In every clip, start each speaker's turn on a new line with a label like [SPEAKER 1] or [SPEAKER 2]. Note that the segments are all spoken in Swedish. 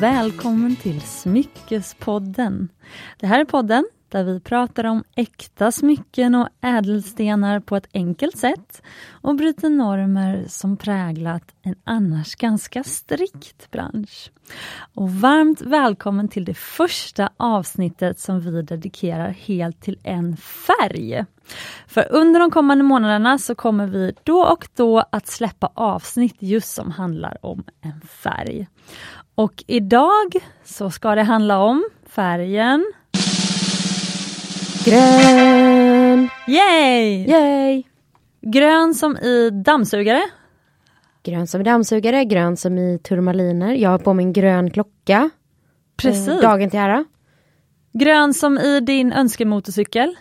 [SPEAKER 1] välkommen till Smyckespodden. Det här är podden där vi pratar om äkta smycken och ädelstenar på ett enkelt sätt och bryter normer som präglat en annars ganska strikt bransch. Och varmt välkommen till det första avsnittet som vi dedikerar helt till en färg. För under de kommande månaderna så kommer vi då och då att släppa avsnitt just som handlar om en färg. Och idag så ska det handla om färgen
[SPEAKER 2] Grön!
[SPEAKER 1] Yay!
[SPEAKER 2] Yay!
[SPEAKER 1] Grön som i dammsugare.
[SPEAKER 2] Grön som i dammsugare, grön som i turmaliner. Jag har på mig en grön klocka.
[SPEAKER 1] Precis.
[SPEAKER 2] Eh, dagen till ära.
[SPEAKER 1] Grön som i din önskemotorcykel.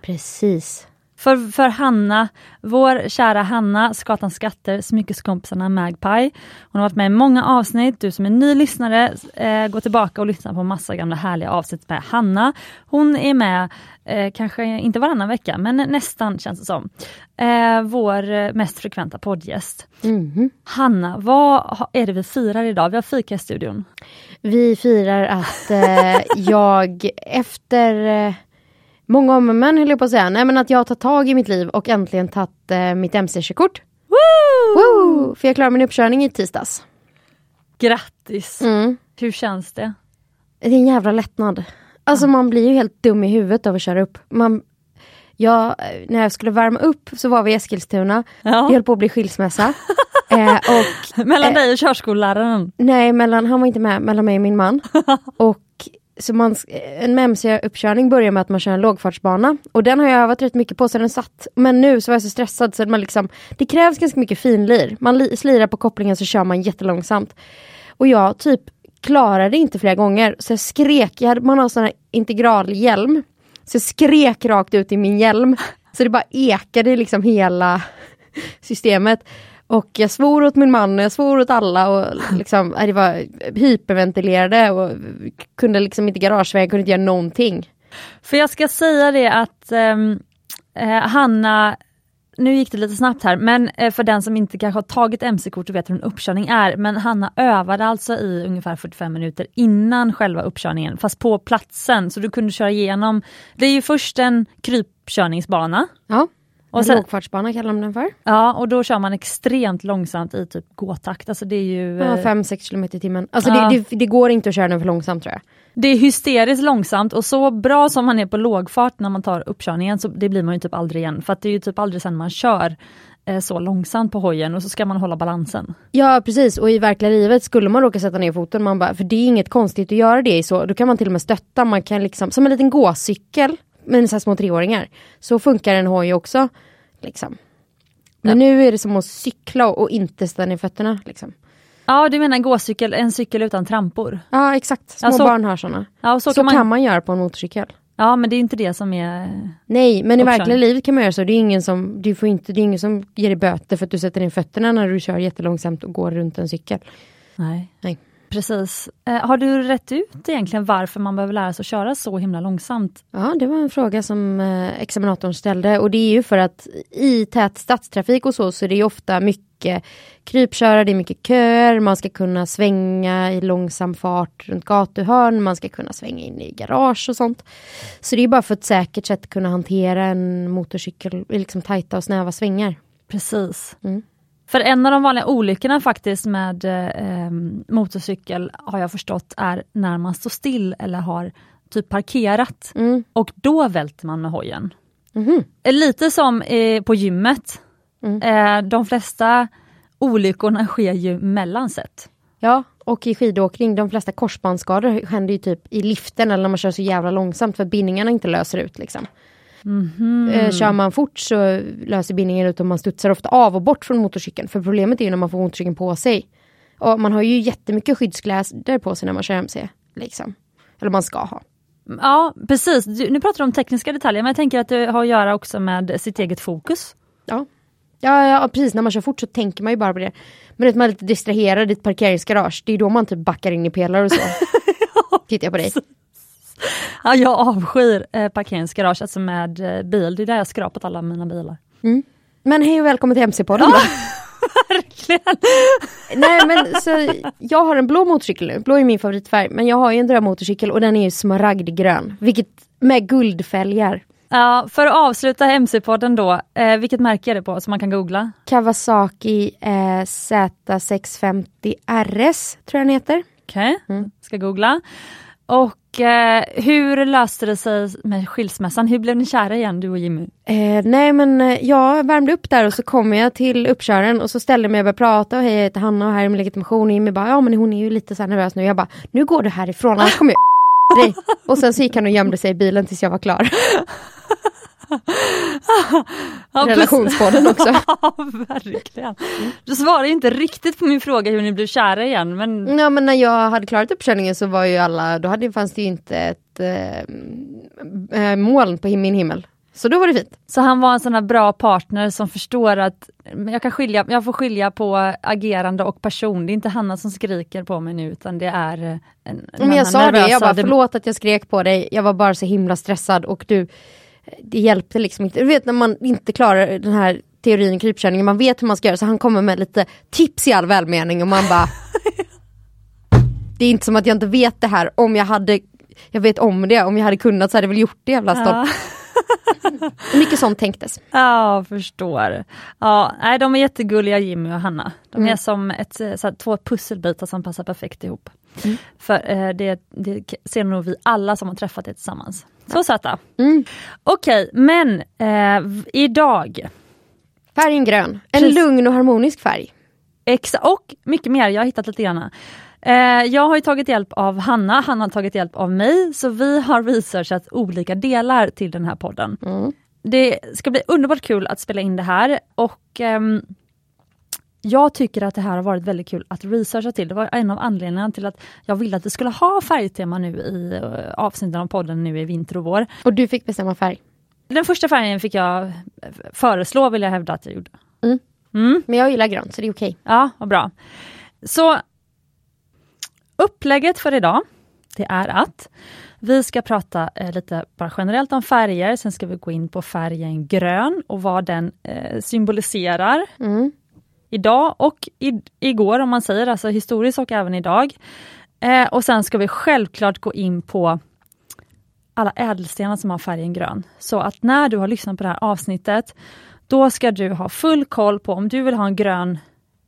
[SPEAKER 2] Precis.
[SPEAKER 1] För, för Hanna, vår kära Hanna, Skatans skatter, smyckeskompisarna Magpie. Hon har varit med i många avsnitt. Du som är ny lyssnare, eh, gå tillbaka och lyssna på massa gamla härliga avsnitt med Hanna. Hon är med, eh, kanske inte varannan vecka, men nästan känns det som. Eh, vår mest frekventa poddgäst.
[SPEAKER 2] Mhm.
[SPEAKER 1] Hanna, vad är det vi firar idag? Vi har fika i studion.
[SPEAKER 2] Vi firar att eh, jag efter eh, många om och men höll jag på att säga. Nej men att jag har tagit tag i mitt liv och äntligen tagit eh, mitt MC-körkort.
[SPEAKER 1] Woo!
[SPEAKER 2] Woo! För jag klarade min uppkörning i tisdags.
[SPEAKER 1] Grattis!
[SPEAKER 2] Mm.
[SPEAKER 1] Hur känns det?
[SPEAKER 2] Det är en jävla lättnad. Alltså man blir ju helt dum i huvudet av att köra upp. Man, jag, när jag skulle värma upp så var vi i Eskilstuna.
[SPEAKER 1] Ja.
[SPEAKER 2] Det höll på att bli skilsmässa. eh, och
[SPEAKER 1] Mellan
[SPEAKER 2] Eh.
[SPEAKER 1] dig och körskolläraren?
[SPEAKER 2] nej, mellan, han var inte med, mellan mig och min man. och så man, en MC-uppkörning börjar med att man kör en lågfartsbana. Och den har jag övat rätt mycket på så den satt. Men nu så var jag så stressad så att man liksom, det krävs ganska mycket finlir. Man li, slirar på kopplingen så kör man jättelångsamt. Och jag typ klarade inte flera gånger. Så jag skrek, jag hade, man har sån här integralhjälm. Så jag skrek rakt ut i min hjälm. Så det bara ekade liksom hela systemet. Och jag svor åt min man och jag svor åt alla och liksom, äh, det var hyperventilerade och kunde liksom inte garageväg, kunde inte göra någonting.
[SPEAKER 1] För jag ska säga det att ehm, eh, Hanna, nu gick det lite snabbt här, men eh, för den som inte kanske har tagit MC-kort och vet hur en uppkörning är, men Hanna övade alltså i ungefär 45 minuter innan själva uppkörningen, fast på platsen, så du kunde köra igenom. Det är ju först en krypkörningsbana,
[SPEAKER 2] Ja,
[SPEAKER 1] och
[SPEAKER 2] en
[SPEAKER 1] sen,
[SPEAKER 2] lågfartsbana kallar de den för.
[SPEAKER 1] ja, och då kör man extremt långsamt i typ gåtakt, alltså det är ju...
[SPEAKER 2] Ja,
[SPEAKER 1] eh,
[SPEAKER 2] 5-6 km i timmen. Alltså
[SPEAKER 1] Ja.
[SPEAKER 2] det, det, det går inte att köra den för långsamt tror jag.
[SPEAKER 1] Det är hysteriskt långsamt och så bra som man är på lågfart när man tar uppkörningen, så det blir man ju typ aldrig igen. För att det är ju typ aldrig sen man kör eh, så långsamt på hojen och så ska man hålla balansen.
[SPEAKER 2] Ja precis och i verkliga livet skulle man råka sätta ner foten, man bara, för det är inget konstigt att göra det i så, då kan man till och med stötta, man kan liksom, som en liten gåcykel med så små treåringar. Så funkar en hoj också. Liksom. Men nu är det som att cykla och inte sätta ner fötterna. Liksom.
[SPEAKER 1] Ja, du menar en gåcykel, en cykel utan trampor?
[SPEAKER 2] Ja exakt, små
[SPEAKER 1] Ja, så-
[SPEAKER 2] barn har sådana.
[SPEAKER 1] Ja, så,
[SPEAKER 2] Så,
[SPEAKER 1] kan man,
[SPEAKER 2] kan man göra på en motorcykel.
[SPEAKER 1] Ja, men det är inte det som är...
[SPEAKER 2] Nej, men i verkliga livet kan man göra så. Det är ingen som, du får inte, det är ingen som ger dig böter för att du sätter ner fötterna när du kör jättelångsamt och går runt en cykel.
[SPEAKER 1] Nej.
[SPEAKER 2] Nej.
[SPEAKER 1] Precis. Eh, har du rätt ut egentligen varför man behöver lära sig att köra så himla långsamt?
[SPEAKER 2] Ja, det var en fråga som eh, examinatorn ställde och det är ju för att i tät stadstrafik och så, så är det ofta mycket krypköra, det är mycket köer, man ska kunna svänga i långsam fart runt gatuhörn, man ska kunna svänga in i garage och sånt. Så det är bara för ett säkert sätt att kunna hantera en motorcykel i liksom tajta och snäva svängar.
[SPEAKER 1] Precis.
[SPEAKER 2] Mm.
[SPEAKER 1] För en av de vanliga olyckorna faktiskt med eh, motorcykel har jag förstått är när man står still eller har typ parkerat
[SPEAKER 2] Mm.
[SPEAKER 1] och då välter man med hojen. Eh, Lite som eh, på gymmet.
[SPEAKER 2] Mm.
[SPEAKER 1] Eh, de flesta olyckorna sker ju mellan set.
[SPEAKER 2] Ja, och i skidåkning, de flesta korsbandsskador händer ju typ i liften eller när man kör så jävla långsamt för bindningarna inte löser ut. Liksom.
[SPEAKER 1] Mhm.
[SPEAKER 2] Eh, kör man fort så löser bindningen ut och man studsar ofta av och bort från motorcykeln. För problemet är ju när man får motorcykeln på sig. Och man har ju jättemycket skyddskläder på sig när man kör MC. Liksom. Eller man ska ha.
[SPEAKER 1] Ja, precis. Du, nu pratar du om tekniska detaljer, men jag tänker att det har att göra också med sitt eget fokus.
[SPEAKER 2] Ja. Ja, ja, precis. När man kör fort så tänker man ju bara på det. Men att man är lite distraherad i ett parkeringsgarage, det är då man typ backar in i pelare och så. Tittar jag på dig.
[SPEAKER 1] Ja, jag avskyr eh, parkeringsgarage, alltså med eh, bil. Det är där jag skrapat alla mina bilar.
[SPEAKER 2] Men hej och välkommen till MC-podden då.
[SPEAKER 1] verkligen.
[SPEAKER 2] Nej men så, jag har en blå motorcykel nu, blå är min favoritfärg. Men jag har ju en drömmotorcykel och den är ju smaragdgrön. Vilket med guldfälgar.
[SPEAKER 1] Ja, för att avsluta MC-podden då, eh, vilket märke är det på som man kan googla?
[SPEAKER 2] Kawasaki eh, Z650 RS tror jag den heter.
[SPEAKER 1] Okej, okay. mm. ska googla. Och eh, hur löste det sig med skilsmässan? Hur blev ni kära igen du och Jimmy?
[SPEAKER 2] Eh, nej men eh, jag värmde upp där och så kom jag till uppkören och så ställde mig och började prata och hej jag heter Hanna och här är min legitimation. Och Jimmy bara ja men hon är ju lite så nervös nu. Jag bara nu går du härifrån annars kommer jag dig. Och sen så gick han och gömde sig i bilen tills jag var klar. ja, Relationspodden också.
[SPEAKER 1] ja, verkligen. Du svarade inte riktigt på min fråga hur ni blev kära igen. Men...
[SPEAKER 2] Ja men när jag hade klarat uppkörningen så var ju alla, då hade, fanns det ju inte ett äh, moln på min himmel. Så då var det fint.
[SPEAKER 1] Så han var en sån här bra partner som förstår att jag, kan skilja, jag får skilja på agerande och person. Det är inte Hanna som skriker på mig nu utan det är en, en
[SPEAKER 2] Men jag sa det, jag bara förlåt att jag skrek på dig. Jag var bara så himla stressad och du det hjälpte liksom inte. Du vet när man inte klarar den här teorin krypkörningen, man vet hur man ska göra så han kommer med lite tips i all välmening och man bara Det är inte som att jag inte vet det här om jag hade Jag vet om det, om jag hade kunnat så hade jag väl gjort det jävla stopp. Ja. Mycket sånt tänktes.
[SPEAKER 1] Ja, förstår. Ja, nej, de är jättegulliga Jimmy och Hanna. De mm. är som ett, så här, två pusselbitar som passar perfekt ihop. Mm. För eh, det, det ser nog vi alla som har träffat det tillsammans. Så söta. Mm. Okej, okay, men eh, idag.
[SPEAKER 2] Färgen grön. En Precis. lugn och harmonisk färg.
[SPEAKER 1] Exa och mycket mer, jag har hittat lite grann. Eh, jag har tagit hjälp av Hanna, Hanna har tagit hjälp av mig, så vi har researchat olika delar till den här podden. Mm. Det ska bli underbart kul att spela in det här och ehm, jag tycker att det här har varit väldigt kul att researcha till. Det var en av anledningarna till att jag ville att vi skulle ha färgtema nu i uh, avsnitten av podden nu i vinter och vår.
[SPEAKER 2] Och du fick bestämma färg?
[SPEAKER 1] Den första färgen fick jag föreslå, vill jag hävda att jag gjorde.
[SPEAKER 2] Mm. Mm. Men jag gillar grönt, så det är okej. Okay.
[SPEAKER 1] Ja, vad bra. Så upplägget för idag, det är att vi ska prata eh, lite bara generellt om färger, sen ska vi gå in på färgen grön och vad den eh, symboliserar. Mm idag och i, igår om man säger, alltså historiskt och även idag. Eh, och sen ska vi självklart gå in på alla ädelstenar som har färgen grön. Så att när du har lyssnat på det här avsnittet, då ska du ha full koll på om du vill ha en grön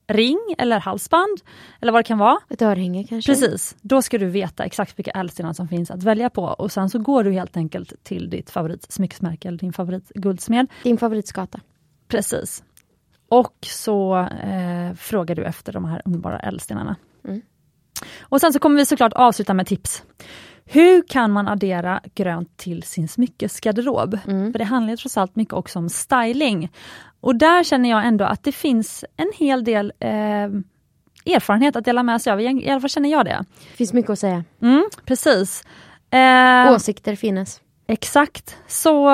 [SPEAKER 1] ring eller halsband eller vad det kan vara.
[SPEAKER 2] Ett örhänge kanske?
[SPEAKER 1] Precis, då ska du veta exakt vilka ädelstenar som finns att välja på och sen så går du helt enkelt till ditt favoritsmyckesmärke eller din favoritguldsmed.
[SPEAKER 2] Din favoritskata.
[SPEAKER 1] Precis. Och så eh, frågar du efter de här underbara ädelstenarna. Mm. Och sen så kommer vi såklart avsluta med tips. Hur kan man addera grönt till sin smyckesgarderob? Mm. För det handlar trots allt mycket också om styling. Och där känner jag ändå att det finns en hel del eh, erfarenhet att dela med sig av. I alla fall känner jag det.
[SPEAKER 2] Det finns mycket att säga.
[SPEAKER 1] Mm, precis.
[SPEAKER 2] Eh, Åsikter finns.
[SPEAKER 1] Exakt. Så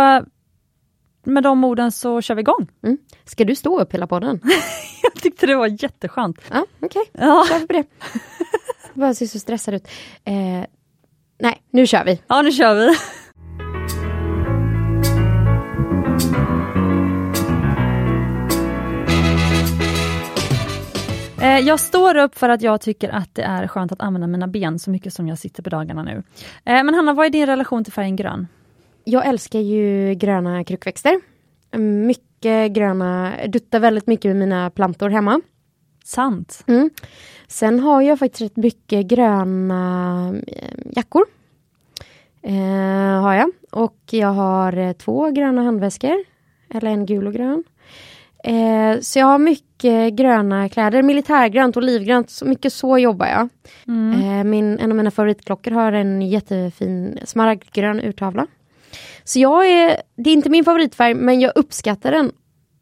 [SPEAKER 1] med de orden så kör vi igång.
[SPEAKER 2] Mm. Ska du stå upp hela podden?
[SPEAKER 1] jag tyckte det var jätteskönt.
[SPEAKER 2] Ja, Okej, okay. ja. kör vi på det. Bara ser så stressad ut. Eh, nej, nu kör vi.
[SPEAKER 1] Ja, nu kör vi. Eh, jag står upp för att jag tycker att det är skönt att använda mina ben så mycket som jag sitter på dagarna nu. Eh, men Hanna, vad är din relation till färgen grön?
[SPEAKER 2] Jag älskar ju gröna krukväxter. Mycket gröna, duttar väldigt mycket med mina plantor hemma.
[SPEAKER 1] Sant.
[SPEAKER 2] Mm. Sen har jag faktiskt rätt mycket gröna eh, jackor. Eh, har jag. Och jag har eh, två gröna handväskor. Eller en gul och grön. Eh, så jag har mycket gröna kläder, militärgrönt, olivgrönt, så mycket så jobbar jag. Mm. Eh, min, en av mina favoritklockor har en jättefin smaragdgrön urtavla. Så jag är, det är inte min favoritfärg men jag uppskattar den.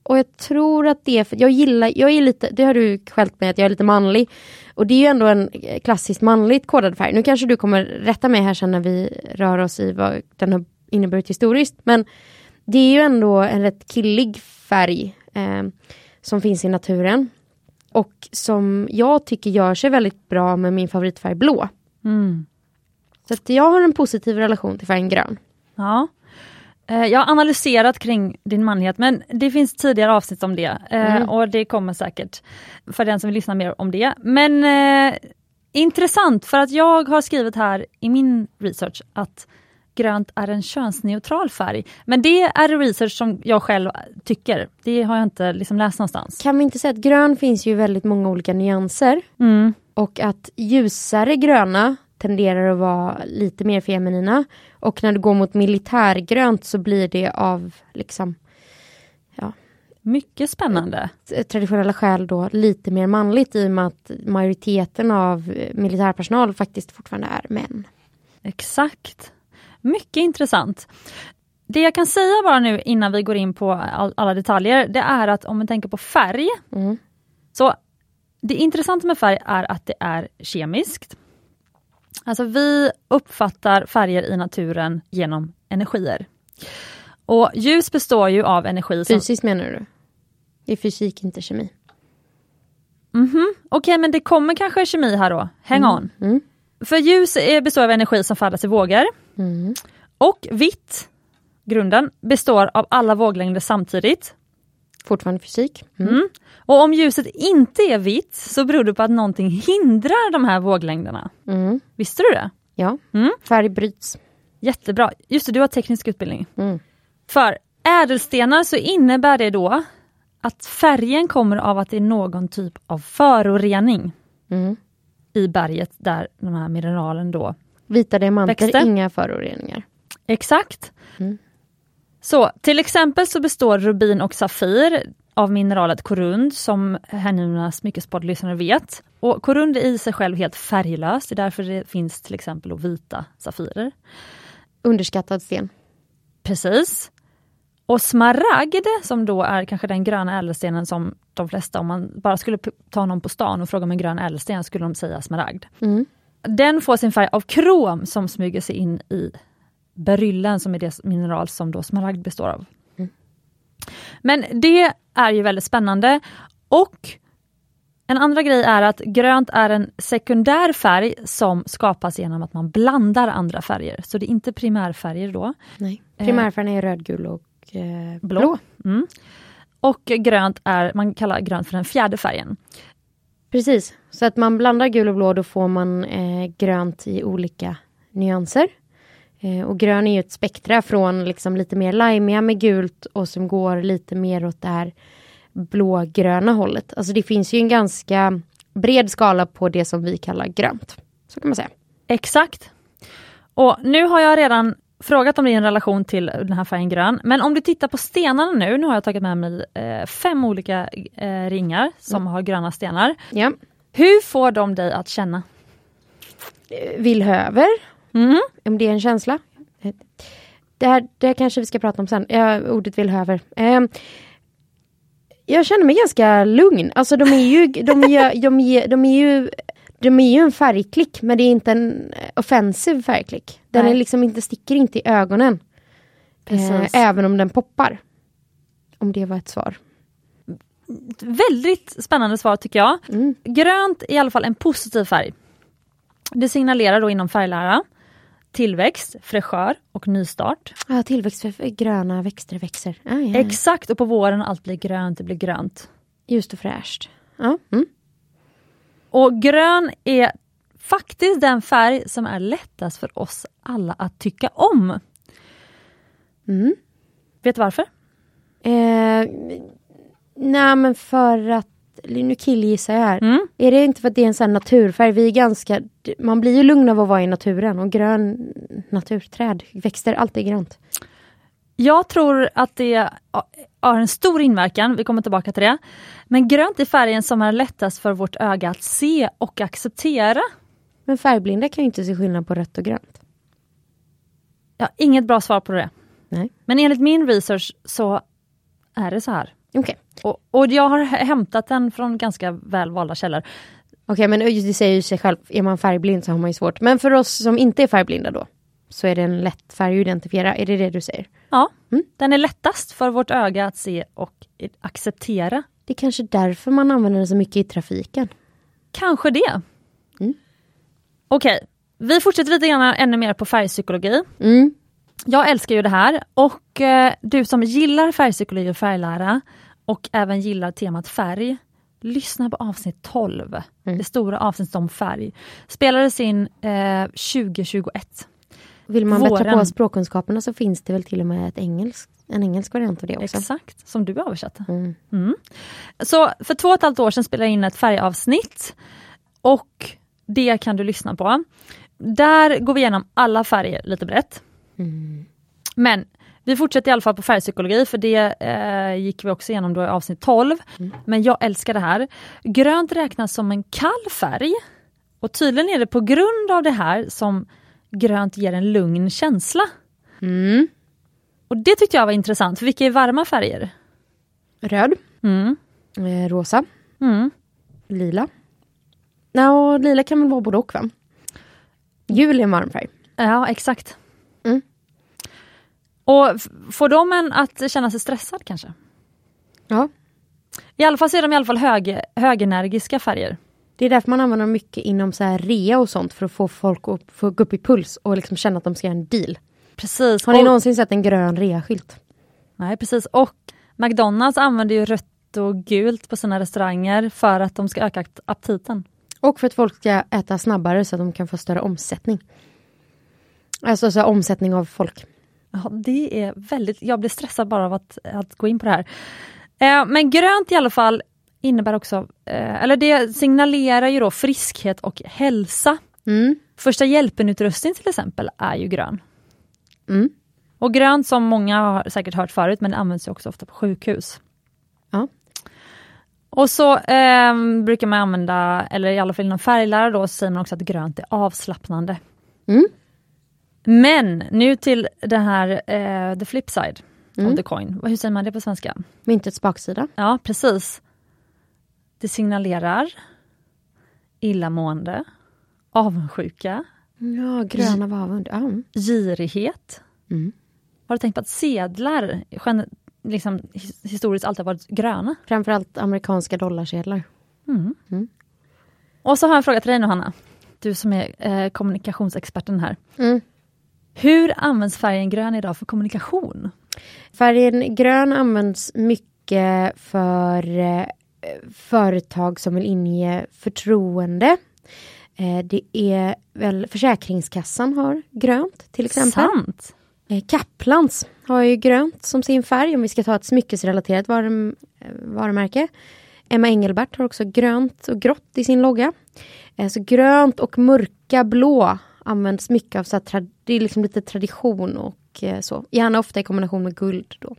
[SPEAKER 2] Och jag tror att det är för jag gillar, jag är lite, det har du skällt med att jag är lite manlig. Och det är ju ändå en klassiskt manligt kodad färg. Nu kanske du kommer rätta mig här sen när vi rör oss i vad den har inneburit historiskt. Men det är ju ändå en rätt killig färg eh, som finns i naturen. Och som jag tycker gör sig väldigt bra med min favoritfärg blå. Mm. Så att jag har en positiv relation till färgen grön.
[SPEAKER 1] Ja. Eh, Jag har analyserat kring din manlighet men det finns tidigare avsnitt om det eh,
[SPEAKER 2] Mm.
[SPEAKER 1] och det kommer säkert för den som vill lyssna mer om det. Men eh, intressant för att jag har skrivit här i min research att grönt är en könsneutral färg. Men det är research som jag själv tycker. Det har jag inte liksom läst någonstans.
[SPEAKER 2] Kan vi inte säga att grön finns ju väldigt många olika nyanser
[SPEAKER 1] Mm.
[SPEAKER 2] och att ljusare gröna tenderar att vara lite mer feminina och när du går mot militärgrönt så blir det av liksom
[SPEAKER 1] Mycket spännande.
[SPEAKER 2] traditionella skäl då lite mer manligt i och med att majoriteten av eh, militärpersonal faktiskt fortfarande är män.
[SPEAKER 1] Exakt. Mycket intressant. Det jag kan säga bara nu innan vi går in på all, alla detaljer, det är att om man tänker på färg,
[SPEAKER 2] Mm.
[SPEAKER 1] så det intressanta med färg är att det är kemiskt. Alltså vi uppfattar färger i naturen genom energier. Och ljus består ju av energi som...
[SPEAKER 2] Fysiskt menar du? Det är fysik, inte kemi.
[SPEAKER 1] Mhm, Okej, men det kommer kanske kemi här då. Hang on.
[SPEAKER 2] Mm.
[SPEAKER 1] För ljus består av energi som färdas i vågor.
[SPEAKER 2] Mm.
[SPEAKER 1] Och vitt, grunden, består av alla våglängder samtidigt.
[SPEAKER 2] Fortfarande fysik. Mm.
[SPEAKER 1] Mm. Och om ljuset inte är vitt så beror det på att någonting hindrar de här våglängderna.
[SPEAKER 2] Mm.
[SPEAKER 1] Visste du det?
[SPEAKER 2] Ja,
[SPEAKER 1] Mm.
[SPEAKER 2] färg bryts.
[SPEAKER 1] Jättebra. Just det, du har teknisk utbildning.
[SPEAKER 2] Mm.
[SPEAKER 1] För ädelstenar så innebär det då att färgen kommer av att det är någon typ av förorening
[SPEAKER 2] Mm.
[SPEAKER 1] i berget där de här mineralen då
[SPEAKER 2] Vita diamanter, inga föroreningar.
[SPEAKER 1] Exakt. Så till exempel så består rubin och safir av mineralet korund som hängivna smyckespoddlyssnare vet. Och korund är i sig själv helt färglöst, det är därför det finns till exempel vita safirer.
[SPEAKER 2] Underskattad sten.
[SPEAKER 1] Precis. Och smaragd, som då är kanske den gröna ädelstenen som de flesta, om man bara skulle ta någon på stan och fråga om en grön ädelsten, skulle de säga smaragd.
[SPEAKER 2] Mm.
[SPEAKER 1] Den får sin färg av krom som smyger sig in i beryllen som är det mineral som då smaragd består av.
[SPEAKER 2] Mm.
[SPEAKER 1] Men det är ju väldigt spännande och en andra grej är att grönt är en sekundär färg som skapas genom att man blandar andra färger. Så det är inte primärfärger då.
[SPEAKER 2] Nej. Primärfärgen är röd, gul och eh, blå.
[SPEAKER 1] Blå. Mm. Och grönt är, man kallar grönt för den fjärde färgen.
[SPEAKER 2] Precis, så att man blandar gul och blå då får man eh, grönt i olika nyanser. Eh, och grön är ju ett spektra från liksom lite mer limeiga med gult och som går lite mer åt det här blågröna hållet. Alltså det finns ju en ganska bred skala på det som vi kallar grönt. Så kan man säga.
[SPEAKER 1] Exakt. Och nu har jag redan frågat om din relation till den här färgen grön. Men om du tittar på stenarna nu, nu har jag tagit med mig eh, fem olika eh, ringar som har gröna stenar.
[SPEAKER 2] Ja.
[SPEAKER 1] Hur får de dig att känna?
[SPEAKER 2] Eh, Villhöver,
[SPEAKER 1] Mhm.
[SPEAKER 2] om det är en känsla. Det här, det här kanske vi ska prata om sen, ja, ordet villhöver. Eh, jag känner mig ganska lugn. Alltså de är ju, de är, de är, de är ju de är ju en färgklick men det är inte en offensiv färgklick. Den
[SPEAKER 1] Nej.
[SPEAKER 2] är liksom inte, sticker inte i ögonen. Eh, även om den poppar. Om det var ett svar.
[SPEAKER 1] Väldigt spännande svar tycker jag.
[SPEAKER 2] Mm.
[SPEAKER 1] Grönt är i alla fall en positiv färg. Det signalerar då inom färglära tillväxt, fräschör och nystart.
[SPEAKER 2] Ah, tillväxt för gröna växter växer. Ah, ja, ja.
[SPEAKER 1] Exakt, och på våren allt blir grönt, det blir grönt.
[SPEAKER 2] Ljust och fräscht. Ja. Mm.
[SPEAKER 1] Och grön är faktiskt den färg som är lättast för oss alla att tycka om.
[SPEAKER 2] Mm.
[SPEAKER 1] Vet du varför?
[SPEAKER 2] Eh, nej men för att, nu killgissar jag här.
[SPEAKER 1] Mm.
[SPEAKER 2] Är det inte för att det är en sån naturfärg? Vi är ganska, man blir ju lugn av att vara i naturen och grön naturträd, växter, allt är grönt.
[SPEAKER 1] Jag tror att det har en stor inverkan, vi kommer tillbaka till det. Men grönt är färgen som är lättast för vårt öga att se och acceptera.
[SPEAKER 2] Men färgblinda kan ju inte se skillnad på rött och grönt.
[SPEAKER 1] Jag har inget bra svar på det.
[SPEAKER 2] Nej.
[SPEAKER 1] Men enligt min research så är det så här.
[SPEAKER 2] Okej,
[SPEAKER 1] Och, och jag har hämtat den från ganska välvalda källor.
[SPEAKER 2] Okej, men det säger ju sig själv, är man färgblind så har man ju svårt. Men för oss som inte är färgblinda då, så är det en lätt färg att identifiera, är det det du säger?
[SPEAKER 1] Ja,
[SPEAKER 2] Mm.
[SPEAKER 1] den är lättast för vårt öga att se och acceptera.
[SPEAKER 2] Det är kanske därför man använder den så mycket i trafiken.
[SPEAKER 1] Kanske det.
[SPEAKER 2] Mm.
[SPEAKER 1] Okej, vi fortsätter lite grann ännu mer på färgpsykologi.
[SPEAKER 2] Mm.
[SPEAKER 1] jag älskar ju det här och eh, du som gillar färgpsykologi och färglära och även gillar temat färg, lyssna på avsnitt 12.
[SPEAKER 2] Mm.
[SPEAKER 1] Det stora avsnittet om färg. Spelades in eh, 2021.
[SPEAKER 2] Vill man bättra
[SPEAKER 1] Våren.
[SPEAKER 2] på språkkunskaperna så finns det väl till och med ett engelsk, en engelsk variant av det också.
[SPEAKER 1] Exakt, som du översatte.
[SPEAKER 2] Mm.
[SPEAKER 1] Mm. Så för två och ett halvt år sedan spelade jag in ett färgavsnitt och det kan du lyssna på. Där går vi igenom alla färger lite brett.
[SPEAKER 2] Mm.
[SPEAKER 1] Men vi fortsätter i alla fall på färgpsykologi för det eh, gick vi också igenom då i avsnitt 12.
[SPEAKER 2] Mm.
[SPEAKER 1] Men jag älskar det här. Grönt räknas som en kall färg och tydligen är det på grund av det här som grönt ger en lugn känsla.
[SPEAKER 2] Mm.
[SPEAKER 1] Och det tyckte jag var intressant, för vilka är varma färger?
[SPEAKER 2] Röd,
[SPEAKER 1] Mm.
[SPEAKER 2] eh, rosa,
[SPEAKER 1] Mm.
[SPEAKER 2] lila. Ja, lila kan väl vara både och va? Gul är en varm färg.
[SPEAKER 1] Ja, exakt. Och får de en att känna sig stressad kanske?
[SPEAKER 2] Ja,
[SPEAKER 1] I alla fall så är de i alla fall hög, högenergiska färger.
[SPEAKER 2] det är därför man använder dem mycket inom så här rea och sånt för att få folk att få gå upp i puls och liksom känna att de ska göra en deal.
[SPEAKER 1] Precis.
[SPEAKER 2] Har ni
[SPEAKER 1] Och-
[SPEAKER 2] någonsin sett en grön rea-skylt?
[SPEAKER 1] Nej, precis. Och McDonalds använder ju rött och gult på sina restauranger för att de ska öka aptiten.
[SPEAKER 2] Och för att folk ska äta snabbare så att de kan få större omsättning. Alltså så här, omsättning av folk.
[SPEAKER 1] Ja, det är väldigt, jag blir stressad bara av att, att gå in på det här. Eh, men grönt i alla fall innebär också, eh, eller det signalerar ju då friskhet och hälsa.
[SPEAKER 2] Mm.
[SPEAKER 1] Första hjälpen-utrustning till exempel är ju grön.
[SPEAKER 2] Mm.
[SPEAKER 1] Och grönt som många har säkert hört förut, men det används ju också ofta på sjukhus.
[SPEAKER 2] Ja.
[SPEAKER 1] Och så eh, brukar man använda, eller i alla fall inom färglära då, säger man också att grönt är avslappnande.
[SPEAKER 2] Mm.
[SPEAKER 1] Men nu till det här, eh, the flip side
[SPEAKER 2] Mm.
[SPEAKER 1] of the coin. Hur säger man det på svenska?
[SPEAKER 2] Myntets baksida.
[SPEAKER 1] Ja, precis. Det signalerar illamående, avundsjuka,
[SPEAKER 2] Ja, gröna var avund. Ja. mm.
[SPEAKER 1] girighet.
[SPEAKER 2] Mm.
[SPEAKER 1] Har du tänkt på att sedlar liksom, his- historiskt alltid har varit gröna?
[SPEAKER 2] Framförallt amerikanska dollarsedlar.
[SPEAKER 1] Mm.
[SPEAKER 2] Mm.
[SPEAKER 1] Och så har jag en fråga till dig nu Hanna. Du som är eh, kommunikationsexperten här. Hur används färgen grön idag för kommunikation?
[SPEAKER 2] Färgen grön används mycket för eh, företag som vill inge förtroende. Eh, det är väl Försäkringskassan har grönt till exempel.
[SPEAKER 1] Sant!
[SPEAKER 2] Eh, Kaplans har ju grönt som sin färg om vi ska ta ett smyckesrelaterat varum, varumärke. Emma Engelbert har också grönt och grått i sin logga. Så grönt och mörka blå används mycket av så här, det är liksom lite tradition och eh, så. Gärna ofta i kombination med guld då.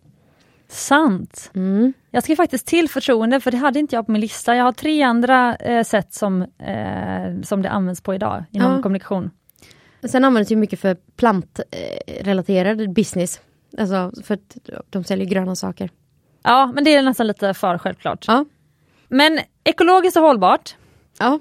[SPEAKER 1] Sant!
[SPEAKER 2] Mm.
[SPEAKER 1] Jag skrev faktiskt till förtroende för det hade inte jag på min lista. Jag har tre andra eh, sätt som, eh, som det används på idag inom
[SPEAKER 2] Ja.
[SPEAKER 1] kommunikation.
[SPEAKER 2] Sen används det mycket för plantrelaterad business. Alltså för att de säljer gröna saker.
[SPEAKER 1] Ja, men det är nästan lite för självklart.
[SPEAKER 2] Ja.
[SPEAKER 1] Men ekologiskt och hållbart.
[SPEAKER 2] Ja.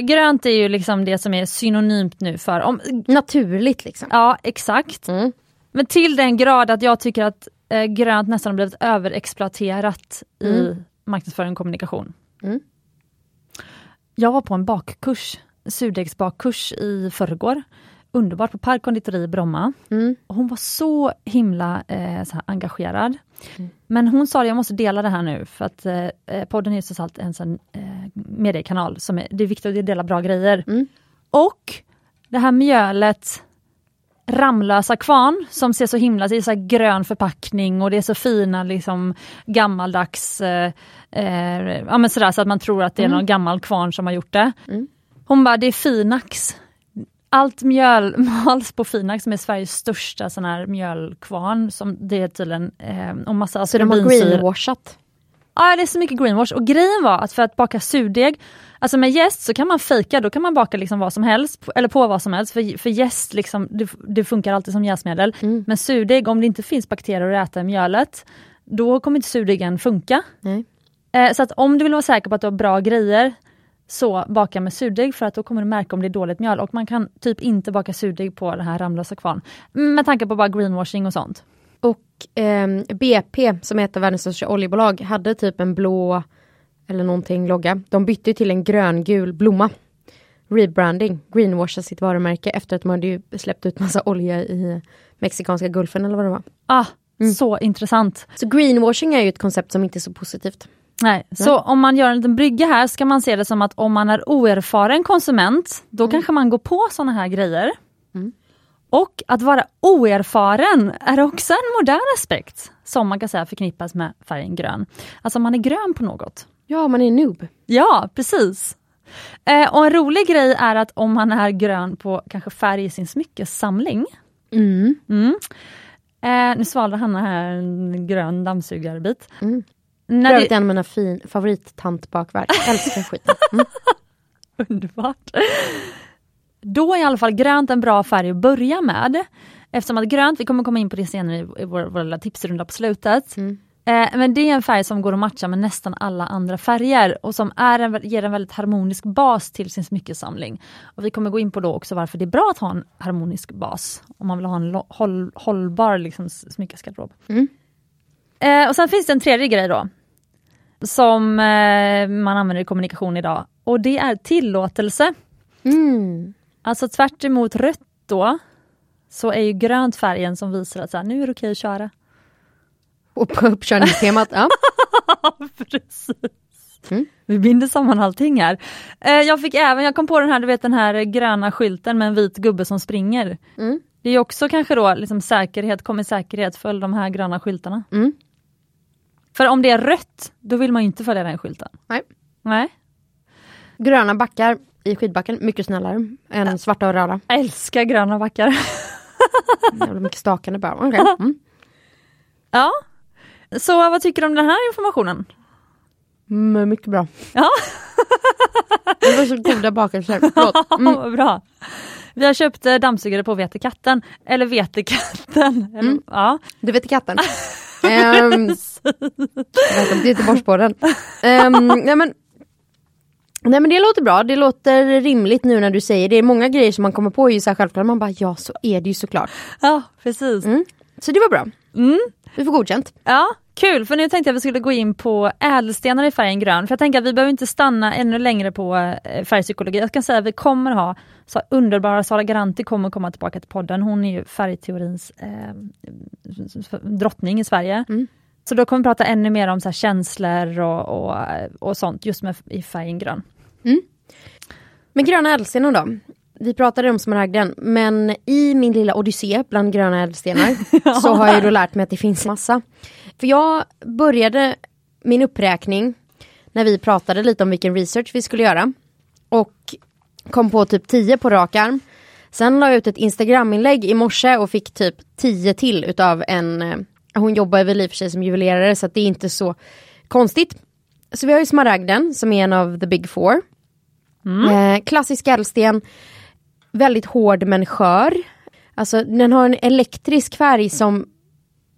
[SPEAKER 1] Grönt är ju liksom det som är synonymt nu för om,
[SPEAKER 2] Naturligt liksom.
[SPEAKER 1] Ja, exakt.
[SPEAKER 2] Mm.
[SPEAKER 1] Men till den grad att jag tycker att eh, grönt nästan har blivit överexploaterat i
[SPEAKER 2] Mm.
[SPEAKER 1] marknadsföring och kommunikation.
[SPEAKER 2] Mm.
[SPEAKER 1] Jag var på en bakkurs, surdegsbakkurs i förrgår. Underbart på Park konditori i Bromma.
[SPEAKER 2] Mm.
[SPEAKER 1] Och hon var så himla eh, så engagerad.
[SPEAKER 2] Mm.
[SPEAKER 1] Men hon sa att jag måste dela det här nu för att eh, eh, podden är trots allt en sån eh, mediekanal som är, det är viktigt att dela bra grejer.
[SPEAKER 2] Mm.
[SPEAKER 1] Och det här mjölet Ramlösa kvarn som ser så himla, det är så grön förpackning och det är så fina liksom gammaldags, eh, eh, ja men sådär så att man tror att det är
[SPEAKER 2] Mm.
[SPEAKER 1] någon gammal kvarn som har gjort det.
[SPEAKER 2] Mm.
[SPEAKER 1] Hon bara, det är Finax. Allt mjöl mals på Finax som är Sveriges största sån här mjölkvarn. Som det är tydligen, eh, och massa
[SPEAKER 2] Så de har greenwashat.
[SPEAKER 1] Ja, det är så mycket greenwash. Och grejen var att för att baka surdeg, alltså med jäst så kan man fejka, då kan man baka liksom vad som helst, eller på vad som helst. För, för liksom, det, det funkar alltid som jäsmedel.
[SPEAKER 2] Mm.
[SPEAKER 1] Men surdeg, om det inte finns bakterier att äta i mjölet, då kommer inte surdegen funka.
[SPEAKER 2] Nej.
[SPEAKER 1] Eh, så att om du vill vara säker på att du har bra grejer, så baka med surdeg för att då kommer du märka om det är dåligt mjöl. Och man kan typ inte baka surdeg på den här Ramlösa kvarn. Med tanke på bara greenwashing och sånt.
[SPEAKER 2] Och ehm, BP, som är ett av världens största oljebolag, hade typ en blå eller någonting logga. De bytte till en gröngul blomma. Rebranding, greenwasha sitt varumärke efter att de hade ju släppt ut massa olja i Mexikanska gulfen eller vad det var.
[SPEAKER 1] Ah, Så intressant.
[SPEAKER 2] Så greenwashing är ju ett koncept som inte är så positivt.
[SPEAKER 1] Nej. Så om man gör en liten brygga här ska man se det som att om man är oerfaren konsument, då kanske man går på såna här grejer. Och att vara oerfaren är också en modern aspekt som man kan säga förknippas med färgen grön. Alltså man är grön på något.
[SPEAKER 2] Ja, man är noob.
[SPEAKER 1] Ja, precis. Eh, och en rolig grej är att om man är grön på kanske färg i sin smyckessamling.
[SPEAKER 2] Mm.
[SPEAKER 1] Mm. Eh, nu svalde Hanna här en grön dammsugarbit.
[SPEAKER 2] Mm.
[SPEAKER 1] När det,
[SPEAKER 2] en av mina fin, favorittantbakverk. Älskar skiten. Mm.
[SPEAKER 1] underbart. Då är i alla fall grönt en bra färg att börja med. Eftersom att grönt, vi kommer komma in på det senare i, vår, vår lilla tipsrunda på slutet.
[SPEAKER 2] Mm.
[SPEAKER 1] Eh, men det är en färg som går att matcha med nästan alla andra färger och som är en, ger en väldigt harmonisk bas till sin smyckesamling. Och vi kommer gå in på då också varför det är bra att ha en harmonisk bas om man vill ha en håll, hållbar liksom, smyckesgarderob.
[SPEAKER 2] Mm.
[SPEAKER 1] Eh, och sen finns det en tredje grej då som eh, man använder i kommunikation idag och det är tillåtelse.
[SPEAKER 2] Mm.
[SPEAKER 1] Alltså tvärt emot rött då så är ju grönt färgen som visar att så här, nu är det okej att köra.
[SPEAKER 2] Och på uppkörningstemat, ja.
[SPEAKER 1] Precis.
[SPEAKER 2] Mm.
[SPEAKER 1] Vi binder samman allting här. Eh, jag fick även, jag kom på den här, du vet den här gröna skylten med en vit gubbe som springer.
[SPEAKER 2] Mm.
[SPEAKER 1] Det är också kanske då liksom säkerhet, kom i säkerhet, följ de här gröna skyltarna.
[SPEAKER 2] Mm.
[SPEAKER 1] För om det är rött, då vill man ju inte följa den skylten.
[SPEAKER 2] Nej.
[SPEAKER 1] Nej.
[SPEAKER 2] Gröna backar i skidbacken, mycket snällare än svarta och röda.
[SPEAKER 1] Jag älskar gröna backar.
[SPEAKER 2] Jävla mycket stakande bara. Okej. Mm.
[SPEAKER 1] ja. Så vad tycker du om den här informationen?
[SPEAKER 2] Mm, mycket bra.
[SPEAKER 1] Ja.
[SPEAKER 2] Det var så goda bakelser. Mm.
[SPEAKER 1] Bra. Vi har köpt eh, dammsugare på Vetekatten, eller Vetekatten.
[SPEAKER 2] Mm.
[SPEAKER 1] ja.
[SPEAKER 2] Du vet katten. Um, välkommen till Göteborgspodden. Um, nej, men, nej men det låter bra, det låter rimligt nu när du säger det. är många grejer som man kommer på är ju så här självklart, man bara ja så är det ju såklart.
[SPEAKER 1] ja, precis.
[SPEAKER 2] Mm. Så det var bra.
[SPEAKER 1] Mm.
[SPEAKER 2] Du får godkänt.
[SPEAKER 1] Ja, kul, för nu tänkte jag att vi skulle gå in på ädelstenar i färgen grön. För jag tänker att vi behöver inte stanna ännu längre på eh, färgpsykologi. Jag kan säga att vi kommer ha så underbara Sara Garanti kommer komma tillbaka till podden. Hon är ju färgteorins eh, drottning i Sverige.
[SPEAKER 2] Mm.
[SPEAKER 1] Så då kommer vi prata ännu mer om så här känslor och, och, och sånt just med i färgen grön.
[SPEAKER 2] Men gröna ädelstenar då? Vi pratade om smaragden, men i min lilla odyssé bland gröna ädelstenar så har jag då lärt mig att det finns massa. För jag började min uppräkning när vi pratade lite om vilken research vi skulle göra. Och kom på typ 10 på rak arm. Sen la jag ut ett Instagram-inlägg i morse och fick typ 10 till utav en, eh, hon jobbar väl i och för sig som juvelerare så det är inte så konstigt. Så vi har ju smaragden som är en av the big four. Eh, klassisk ädelsten, väldigt hård men skör. Alltså den har en elektrisk färg som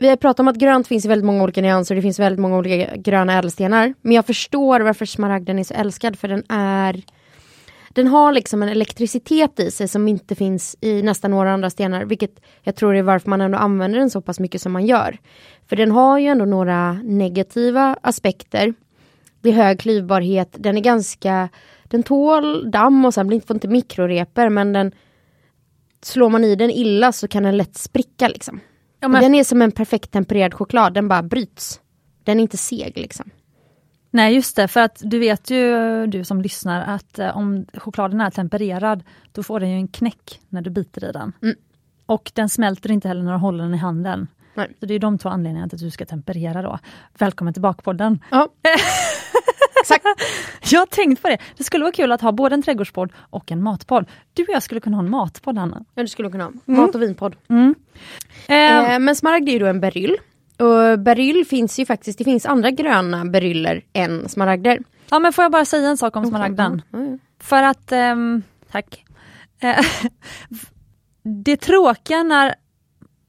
[SPEAKER 2] vi har pratat om att grönt finns i väldigt många olika nyanser, det finns väldigt många olika gröna ädelstenar. Men jag förstår varför smaragden är så älskad för den är den har liksom en elektricitet i sig som inte finns i nästan några andra stenar, vilket jag tror är varför man ändå använder den så pass mycket som man gör. För den har ju ändå några negativa aspekter. Det är hög klyvbarhet, den är ganska, den tål damm och sen blir får inte mikroreper men den slår man i den illa så kan den lätt spricka liksom.
[SPEAKER 1] Ja, men,
[SPEAKER 2] Den är som en perfekt tempererad choklad, den bara bryts. Den är inte seg liksom.
[SPEAKER 1] nej just det, för att du vet ju du som lyssnar att eh, om chokladen är tempererad då får den ju en knäck när du biter i den.
[SPEAKER 2] Mm.
[SPEAKER 1] Och den smälter inte heller när du håller den i handen.
[SPEAKER 2] Nej.
[SPEAKER 1] Så det är de två anledningarna till att du ska temperera då. Välkommen till bakpodden.
[SPEAKER 2] Ja. Exakt.
[SPEAKER 1] Jag har tänkt på det. Det skulle vara kul att ha både en trädgårdspodd och en matpodd. Du och jag skulle kunna ha en matpodd, Anna.
[SPEAKER 2] Ja, du skulle kunna ha. Mat och vinpodd.
[SPEAKER 1] Mm. Ehm,
[SPEAKER 2] Eh, men smaragd är ju då en beryll. Och beryll finns ju faktiskt, det finns andra gröna beryller än smaragder.
[SPEAKER 1] ja, men får jag bara säga en sak om smaragden?
[SPEAKER 2] Ja.
[SPEAKER 1] För att, ehm, tack. Eh, det tråkiga när,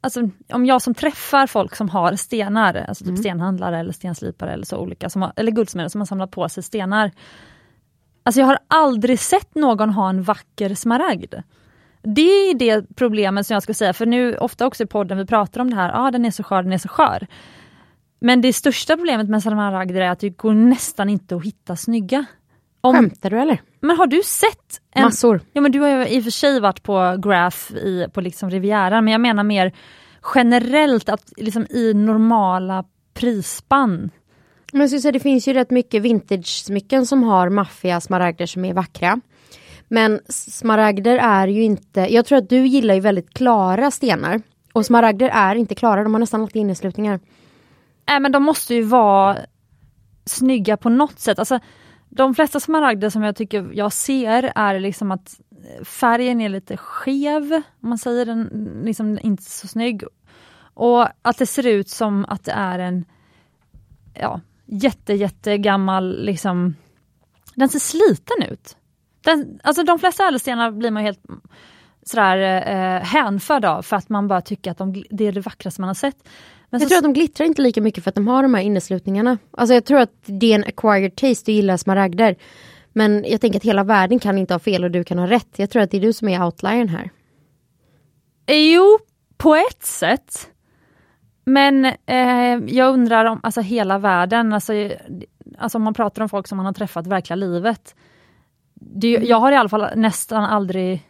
[SPEAKER 1] alltså om jag som träffar folk som har stenar, alltså typ stenhandlare eller stenslipare eller så olika, som har, eller guldsmeder som har samlat på sig stenar. Alltså jag har aldrig sett någon ha en vacker smaragd. Det är det problemet som jag skulle säga, för nu ofta också i podden vi pratar om det här, ja ah, den är så skör, den är så skör. Men det största problemet med smaragder är att det går nästan inte att hitta snygga. Om,
[SPEAKER 2] Skämtar du eller?
[SPEAKER 1] men har du sett en,
[SPEAKER 2] Massor.
[SPEAKER 1] Ja men du har ju i och för sig varit på Graph i, på liksom Rivieran men jag menar mer generellt att liksom i normala prisspann.
[SPEAKER 2] Men jag skulle säga, det finns ju rätt mycket vintage-smycken som har maffiga smaragder som är vackra. Men smaragder är ju inte, jag tror att du gillar ju väldigt klara stenar. Och smaragder är inte klara, de har nästan alltid inneslutningar.
[SPEAKER 1] Nej men de måste ju vara snygga på något sätt. Alltså, de flesta smaragder som jag tycker jag ser är liksom att färgen är lite skev, om man säger den liksom inte så snygg. Och att det ser ut som att det är en ja, jätte, jätte gammal, liksom, den ser sliten ut. Den, alltså de flesta ädelstenar blir man helt sådär eh, hänförd av för att man bara tycker att de, det är det vackraste man har sett.
[SPEAKER 2] Men jag så... tror att de glittrar inte lika mycket för att de har de här inneslutningarna. Alltså jag tror att det är en acquired taste att gilla smaragder. Men jag tänker att hela världen kan inte ha fel och du kan ha rätt. Jag tror att det är du som är outliern här.
[SPEAKER 1] Jo, på ett sätt. Men eh, jag undrar om alltså hela världen, alltså, alltså om man pratar om folk som man har träffat verkliga livet. Det, mm. jag har i alla fall nästan aldrig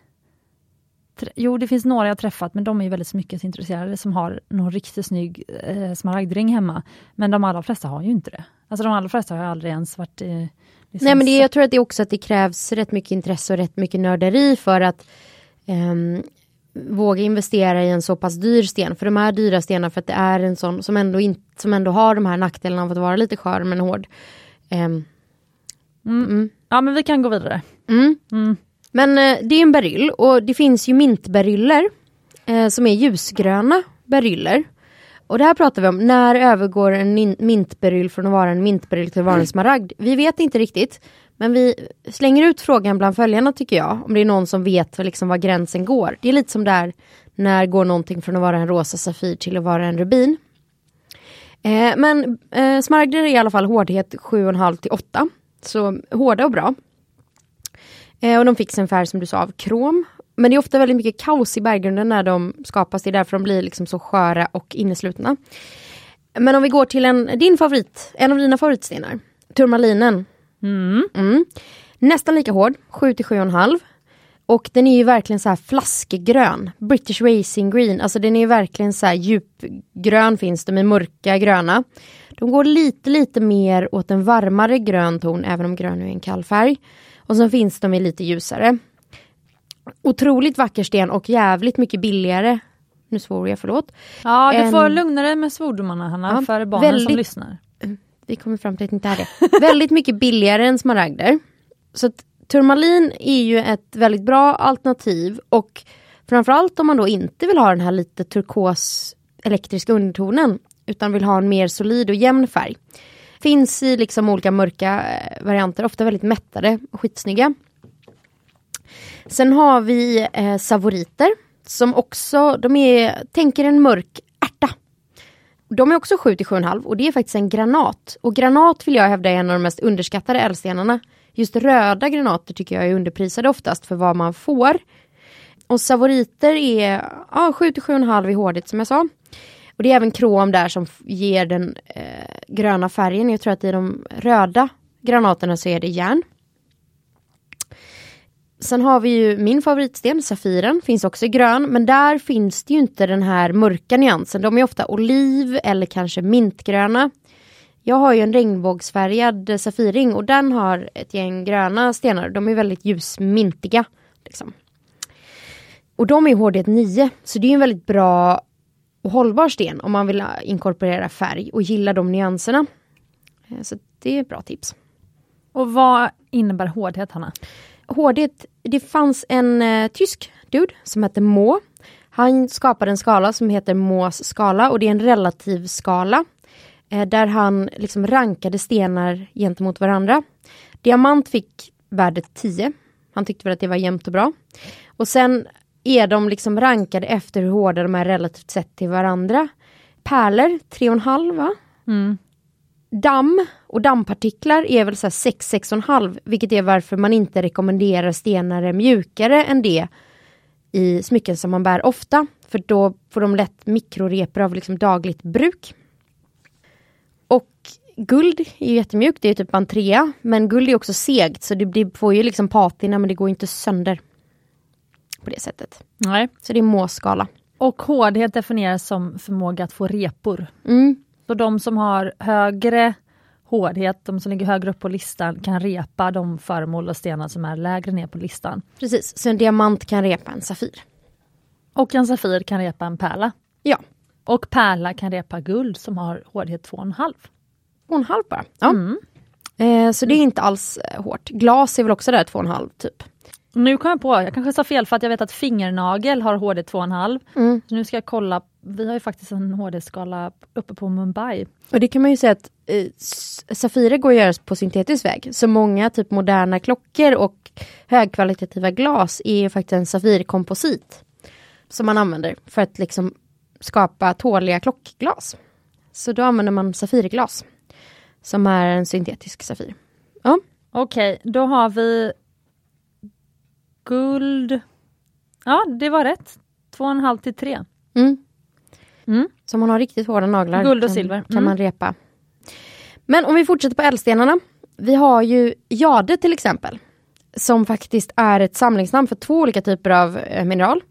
[SPEAKER 1] Jo, det finns några jag träffat, men de är väldigt smyckesintresserade som har någon riktigt snygg eh, smaragdring hemma. Men de allra flesta har ju inte det. Alltså de allra flesta har aldrig ens varit eh,
[SPEAKER 2] liksom Nej men det, jag tror att det också att det krävs rätt mycket intresse och rätt mycket nörderi för att eh, våga investera i en så pass dyr sten. För de är dyra stenar för att det är en sån som ändå, in, som ändå har de här nackdelarna av att vara lite skör men hård. Um,
[SPEAKER 1] mm. Mm. Ja men vi kan gå vidare.
[SPEAKER 2] Mm. Men eh, det är en beryll och det finns ju mintberyller eh, som är ljusgröna beryller. Och det här pratar vi om, när övergår en mintberyll från att vara en mintberyll till att vara en smaragd? Vi vet inte riktigt. Men vi slänger ut frågan bland följarna tycker jag. Om det är någon som vet liksom var gränsen går. Det är lite som där när går någonting från att vara en rosa safir till att vara en rubin. Eh, men eh, smaragder är i alla fall hårdhet 7,5 till 8. Så hårda och bra. Eh, och de fick en färg som du sa av krom. Men det är ofta väldigt mycket kaos i berggrunden när de skapas. Det är därför de blir liksom så sköra och inneslutna. Men om vi går till en, din favorit, en av dina favoritstenar. Turmalinen.
[SPEAKER 1] Mm.
[SPEAKER 2] Mm. Nästan lika hård, 7 till 7,5. Och den är ju verkligen så här flaskgrön. British Racing Green, alltså den är verkligen så här djupgrön finns de i mörka gröna. De går lite lite mer åt en varmare grön ton även om grön är en kall färg. Och så finns de i lite ljusare. Otroligt vacker sten och jävligt mycket billigare. Nu svor jag, förlåt.
[SPEAKER 1] Ja, du får lugna dig med svordomarna Hanna, ja, för barnen väldigt, som lyssnar.
[SPEAKER 2] Vi kommer fram till att det inte är det. väldigt mycket billigare än smaragder. Så att turmalin är ju ett väldigt bra alternativ och framförallt om man då inte vill ha den här lite turkos elektriska undertonen utan vill ha en mer solid och jämn färg. Finns i liksom olika mörka eh, varianter, ofta väldigt mättade och skitsnygga. Sen har vi eh, savoriter som också, de är, tänker en mörk ärta. De är också 7 till 7,5 och det är faktiskt en granat. Och granat vill jag hävda är en av de mest underskattade ädelstenarna. Just röda granater tycker jag är underprisade oftast för vad man får. Och savoriter är ja, 7 till 7,5 i hårdhet som jag sa. Och det är även krom där som ger den eh, gröna färgen. Jag tror att i de röda granaterna så är det järn. Sen har vi ju min favoritsten, Safiren, finns också i grön, men där finns det ju inte den här mörka nyansen. De är ofta oliv eller kanske mintgröna. Jag har ju en regnbågsfärgad Safiring och den har ett gäng gröna stenar. De är väldigt ljusmintiga. Liksom. Och de är hårdhet 9, så det är en väldigt bra och hållbar sten om man vill inkorporera färg och gilla de nyanserna. Eh, så det är ett bra tips.
[SPEAKER 1] Och vad innebär hårdhet, Hanna?
[SPEAKER 2] Hårdhet, det fanns en eh, tysk dude som hette Må. Han skapade en skala som heter Mås skala och det är en relativ skala. Eh, där han liksom rankade stenar gentemot varandra. Diamant fick värdet 10. Han tyckte väl att det var jämnt och bra. Och sen är de liksom rankade efter hur hårda de är relativt sett till varandra. Pärlor 3,5 va?
[SPEAKER 1] Mm.
[SPEAKER 2] Damm och dammpartiklar är väl 6-6,5 vilket är varför man inte rekommenderar stenar mjukare än det i smycken som man bär ofta. För då får de lätt mikroreper av liksom dagligt bruk. Och guld är jättemjukt, det är typ en trea. Men guld är också segt så det får ju liksom patina men det går inte sönder. På det sättet.
[SPEAKER 1] Nej.
[SPEAKER 2] Så det är måskala.
[SPEAKER 1] Och hårdhet definieras som förmåga att få repor.
[SPEAKER 2] Mm.
[SPEAKER 1] Så de som har högre hårdhet, de som ligger högre upp på listan, kan repa de föremål och stenar som är lägre ner på listan.
[SPEAKER 2] Precis, så en diamant kan repa en safir.
[SPEAKER 1] Och en safir kan repa en pärla.
[SPEAKER 2] Ja,
[SPEAKER 1] Och pärla kan repa guld som har hårdhet 2,5.
[SPEAKER 2] två och en halv bara. Ja.
[SPEAKER 1] Mm.
[SPEAKER 2] Eh, så det är inte alls eh, hårt. Glas är väl också där två och en halv typ.
[SPEAKER 1] Nu kom jag på, jag kanske sa fel för att jag vet att fingernagel har hårdhet 2,5.
[SPEAKER 2] Mm.
[SPEAKER 1] Så nu ska jag kolla, vi har ju faktiskt en hårdhetsskala uppe på Mumbai.
[SPEAKER 2] Och det kan man ju säga att eh, s- safirer går att göra på syntetisk väg. Så många typ moderna klockor och högkvalitativa glas är ju faktiskt en safirkomposit. Som man använder för att liksom skapa tåliga klockglas. Så då använder man safirglas. Som är en syntetisk safir. Ja,
[SPEAKER 1] Okej, då har vi guld. Ja, det var rätt. 2,5 till 3.
[SPEAKER 2] mm.
[SPEAKER 1] Mm.
[SPEAKER 2] Så om man har riktigt hårda naglar
[SPEAKER 1] Guld och
[SPEAKER 2] kan,
[SPEAKER 1] silver.
[SPEAKER 2] kan
[SPEAKER 1] Mm.
[SPEAKER 2] man repa. Men om vi fortsätter på ädelstenarna. Vi har ju jade till exempel. Som faktiskt är ett samlingsnamn för två olika typer av eh, mineral.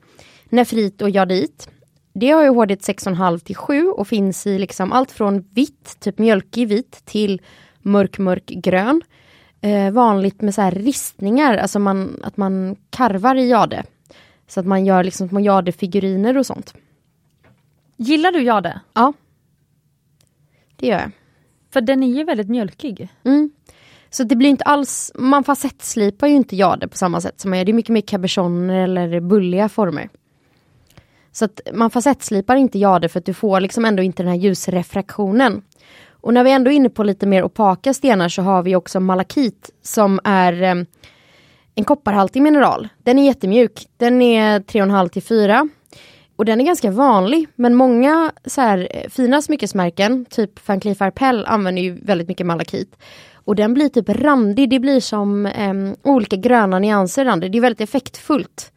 [SPEAKER 2] Nefrit och jadit. Det har ju hårdhet 6,5 till 7 och finns i liksom allt från vitt, typ mjölkig vit, till mörk mörk grön. Eh, vanligt med så här ristningar, alltså man, att man karvar i jade. Så att man gör liksom små jadefiguriner och sånt.
[SPEAKER 1] Gillar du jade?
[SPEAKER 2] Ja. Det gör jag.
[SPEAKER 1] För den är ju väldigt mjölkig.
[SPEAKER 2] Mm. Så det blir inte alls, man facettslipar ju inte jade på samma sätt som man gör. Det är mycket mer cabergoner eller bulliga former. Så att man facettslipar inte jade för att du får liksom ändå inte den här ljusrefraktionen. Och när vi ändå är inne på lite mer opaka stenar så har vi också malakit som är eh, en kopparhaltig mineral. Den är jättemjuk. Den är 3,5 till 4. Och den är ganska vanlig men många så här, eh, fina smyckesmärken, typ Van Cleef Arpels använder ju väldigt mycket malakit. Och den blir typ randig, det blir som em, olika gröna nyanser randig. Det är väldigt effektfullt.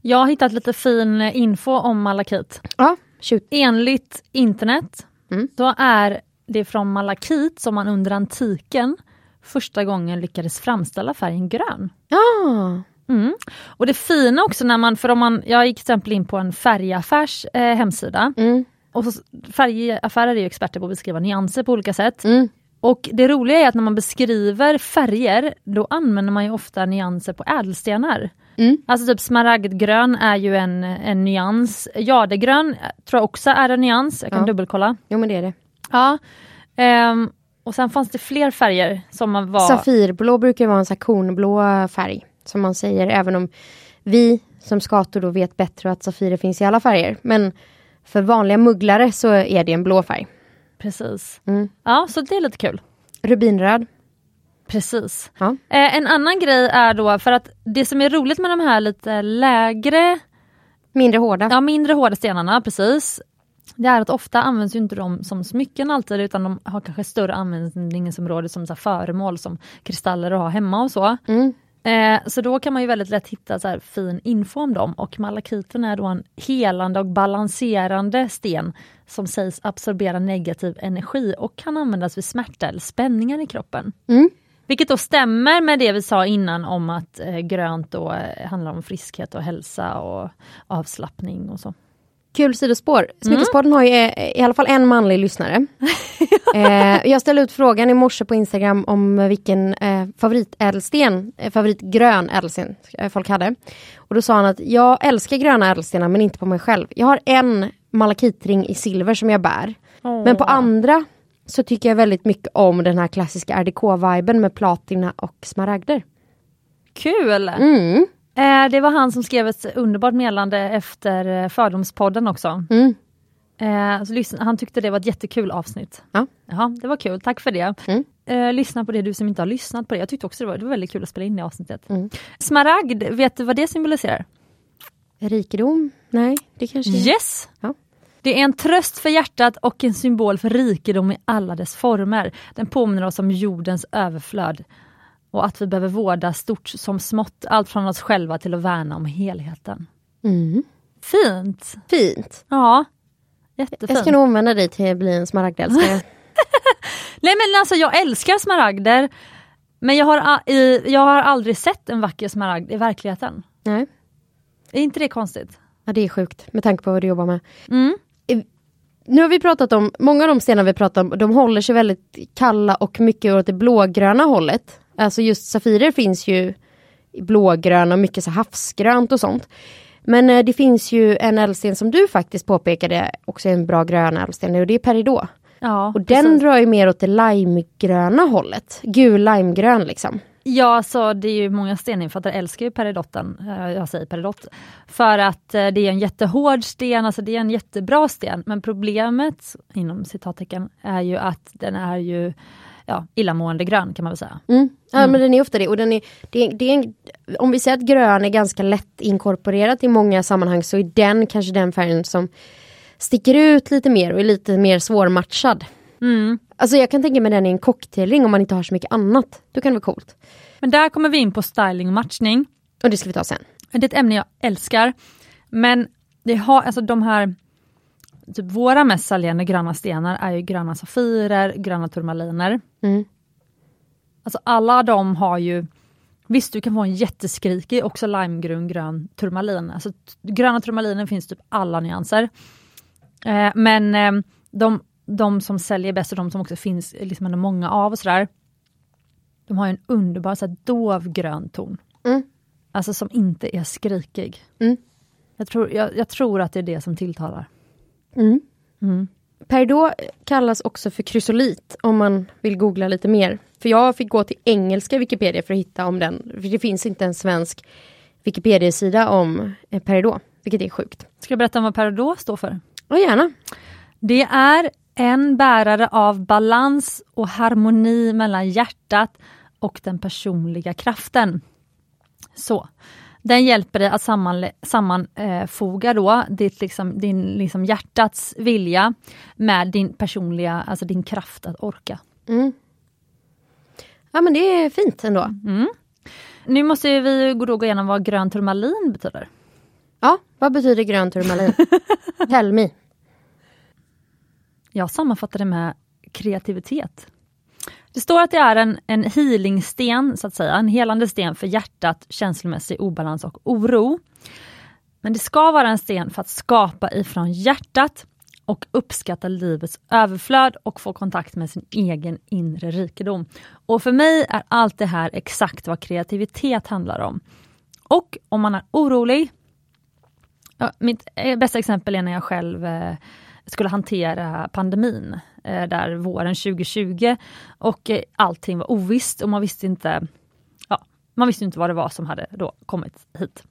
[SPEAKER 1] Jag har hittat lite fin info om malakit.
[SPEAKER 2] Ja, shoot.
[SPEAKER 1] Enligt internet
[SPEAKER 2] Mm.
[SPEAKER 1] så är det från malakit som man under antiken första gången lyckades framställa färgen grön.
[SPEAKER 2] Ja,
[SPEAKER 1] Mm. Och det fina också när man, för om man, jag gick till exempel in på en färgaffärs eh, hemsida
[SPEAKER 2] mm,
[SPEAKER 1] och så, färgaffärer är ju experter på att beskriva nyanser på olika sätt.
[SPEAKER 2] mm,
[SPEAKER 1] Och det roliga är att när man beskriver färger då använder man ju ofta nyanser på ädelstenar.
[SPEAKER 2] mm.
[SPEAKER 1] Alltså typ smaragdgrön är ju en, en nyans. Jadegrön tror jag också är en nyans, jag kan
[SPEAKER 2] Ja.
[SPEAKER 1] dubbelkolla.
[SPEAKER 2] Jo men det är det.
[SPEAKER 1] Ja. Ehm, och sen fanns det fler färger som man var...
[SPEAKER 2] Safirblå brukar vara en så kornblå färg. Som man säger, även om vi som skator då vet bättre att safirer finns i alla färger. Men för vanliga mugglare så är det en blå färg.
[SPEAKER 1] Precis.
[SPEAKER 2] Mm.
[SPEAKER 1] Ja, så det är lite kul.
[SPEAKER 2] Rubinröd.
[SPEAKER 1] Precis.
[SPEAKER 2] Ja.
[SPEAKER 1] Eh, en annan grej är då, för att det som är roligt med de här lite lägre,
[SPEAKER 2] Mindre hårda.
[SPEAKER 1] ja mindre hårda stenarna, precis. Det är att ofta används inte de som smycken alltid utan de har kanske större användningsområde som så föremål som kristaller att ha hemma och så.
[SPEAKER 2] Mm.
[SPEAKER 1] Eh, så då kan man ju väldigt lätt hitta så här fin info om dem och malakiten är då en helande och balanserande sten som sägs absorbera negativ energi och kan användas vid smärta eller spänningar i kroppen.
[SPEAKER 2] Mm.
[SPEAKER 1] Vilket då stämmer med det vi sa innan om att eh, grönt då eh, handlar om friskhet och hälsa och avslappning och så.
[SPEAKER 2] Kul sidospår. Smyckespodden har ju eh, i alla fall en manlig lyssnare. eh, jag ställde ut frågan i morse på Instagram om vilken eh, favoritädelsten, eh, favoritgrön ädelsten eh, folk hade. Och då sa han att jag älskar gröna ädelstenar men inte på mig själv. Jag har en malakitring i silver som jag bär. Men på andra så tycker jag väldigt mycket om den här klassiska art viben med platina och smaragder.
[SPEAKER 1] Kul!
[SPEAKER 2] Mm.
[SPEAKER 1] Eh, det var han som skrev ett underbart meddelande efter eh, Fördomspodden också.
[SPEAKER 2] Mm.
[SPEAKER 1] Eh, så lyssna, han tyckte det var ett jättekul avsnitt.
[SPEAKER 2] Ja.
[SPEAKER 1] Jaha, det var kul, tack för det.
[SPEAKER 2] Mm.
[SPEAKER 1] Eh, lyssna på det du som inte har lyssnat på det. Jag tyckte också det var, det var väldigt kul att spela in det avsnittet.
[SPEAKER 2] Mm.
[SPEAKER 1] Smaragd, vet du vad det symboliserar?
[SPEAKER 2] Rikedom? Nej, det kanske är...
[SPEAKER 1] Yes!
[SPEAKER 2] Ja.
[SPEAKER 1] Det är en tröst för hjärtat och en symbol för rikedom i alla dess former. Den påminner oss om jordens överflöd och att vi behöver vårda stort som smått, allt från oss själva till att värna om helheten.
[SPEAKER 2] Mm.
[SPEAKER 1] Fint!
[SPEAKER 2] Fint.
[SPEAKER 1] Ja,
[SPEAKER 2] Jag
[SPEAKER 1] jättefint.
[SPEAKER 2] ska nog omvända dig till att bli en smaragdälskare.
[SPEAKER 1] Nej men alltså jag älskar smaragder, men jag har, jag har aldrig sett en vacker smaragd i verkligheten.
[SPEAKER 2] Nej.
[SPEAKER 1] Är inte det konstigt?
[SPEAKER 2] Ja det är sjukt med tanke på vad du jobbar med.
[SPEAKER 1] Mm.
[SPEAKER 2] Nu har vi pratat om, många av de stenar vi pratat om, de håller sig väldigt kalla och mycket åt det blågröna hållet. Alltså just safirer finns ju blågröna och mycket så havsgrönt och sånt. Men eh, det finns ju en ädelsten som du faktiskt påpekade också är en bra grön ädelsten och det är peridot.
[SPEAKER 1] Ja,
[SPEAKER 2] Och den
[SPEAKER 1] precis.
[SPEAKER 2] drar ju mer åt det limegröna hållet. Gul limegrön liksom.
[SPEAKER 1] Ja, så det är ju många steninfattare älskar ju peridotten, eh, jag säger peridot, för att eh, det är en jättehård sten, alltså det är en jättebra sten, men problemet, inom citattecken, är ju att den är ju ja, illamående grön kan man väl säga.
[SPEAKER 2] Mm. Ja men den är ofta det. Och den är, det, det är en, om vi säger att grön är ganska lätt inkorporerat i många sammanhang så är den kanske den färgen som sticker ut lite mer och är lite mer svårmatchad.
[SPEAKER 1] Mm.
[SPEAKER 2] Alltså jag kan tänka mig den i en cocktailring om man inte har så mycket annat. Då kan det vara coolt.
[SPEAKER 1] Men där kommer vi in på styling och matchning.
[SPEAKER 2] Och det ska vi ta sen.
[SPEAKER 1] Det är ett ämne jag älskar, men det har, alltså de här Typ våra mest säljande gröna stenar är ju gröna safirer, gröna turmaliner.
[SPEAKER 2] Mm.
[SPEAKER 1] Alltså alla de har ju Visst, du kan få en jätteskrikig, också limegrön grön turmalin. Alltså, gröna turmaliner finns typ alla nyanser. Eh, men eh, de, de som säljer bäst och de som också finns liksom ändå många av och sådär. De har ju en underbar så här, dov grön ton.
[SPEAKER 2] Mm.
[SPEAKER 1] Alltså som inte är skrikig.
[SPEAKER 2] Mm.
[SPEAKER 1] Jag, tror, jag, jag tror att det är det som tilltalar.
[SPEAKER 2] Mm.
[SPEAKER 1] Mm.
[SPEAKER 2] Peridot kallas också för krysolit om man vill googla lite mer. För jag fick gå till engelska Wikipedia för att hitta om den. För det finns inte en svensk Wikipedia-sida om eh, peridot, vilket är sjukt.
[SPEAKER 1] Ska jag berätta om vad Peridot står för?
[SPEAKER 2] Och gärna.
[SPEAKER 1] Det är en bärare av balans och harmoni mellan hjärtat och den personliga kraften. Så. Den hjälper dig att sammanfoga då ditt, liksom, din liksom hjärtats vilja med din personliga, alltså din kraft att orka.
[SPEAKER 2] Mm. Ja men det är fint ändå.
[SPEAKER 1] Mm. Nu måste vi gå- då gå igenom vad grön turmalin betyder.
[SPEAKER 2] Ja, vad betyder grön turmalin? Tell me.
[SPEAKER 1] Jag sammanfattar det med kreativitet. Det står att det är en, en healingsten, så att säga, en helande sten för hjärtat, känslomässig obalans och oro. Men det ska vara en sten för att skapa ifrån hjärtat och uppskatta livets överflöd och få kontakt med sin egen inre rikedom. Och för mig är allt det här exakt vad kreativitet handlar om. Och om man är orolig, Ja, mitt eh, bästa exempel är när jag själv eh, skulle hantera pandemin, eh, där våren 2020 och eh, allting var ovisst och man visste inte ja, man visste inte vad det var som hade då kommit hit.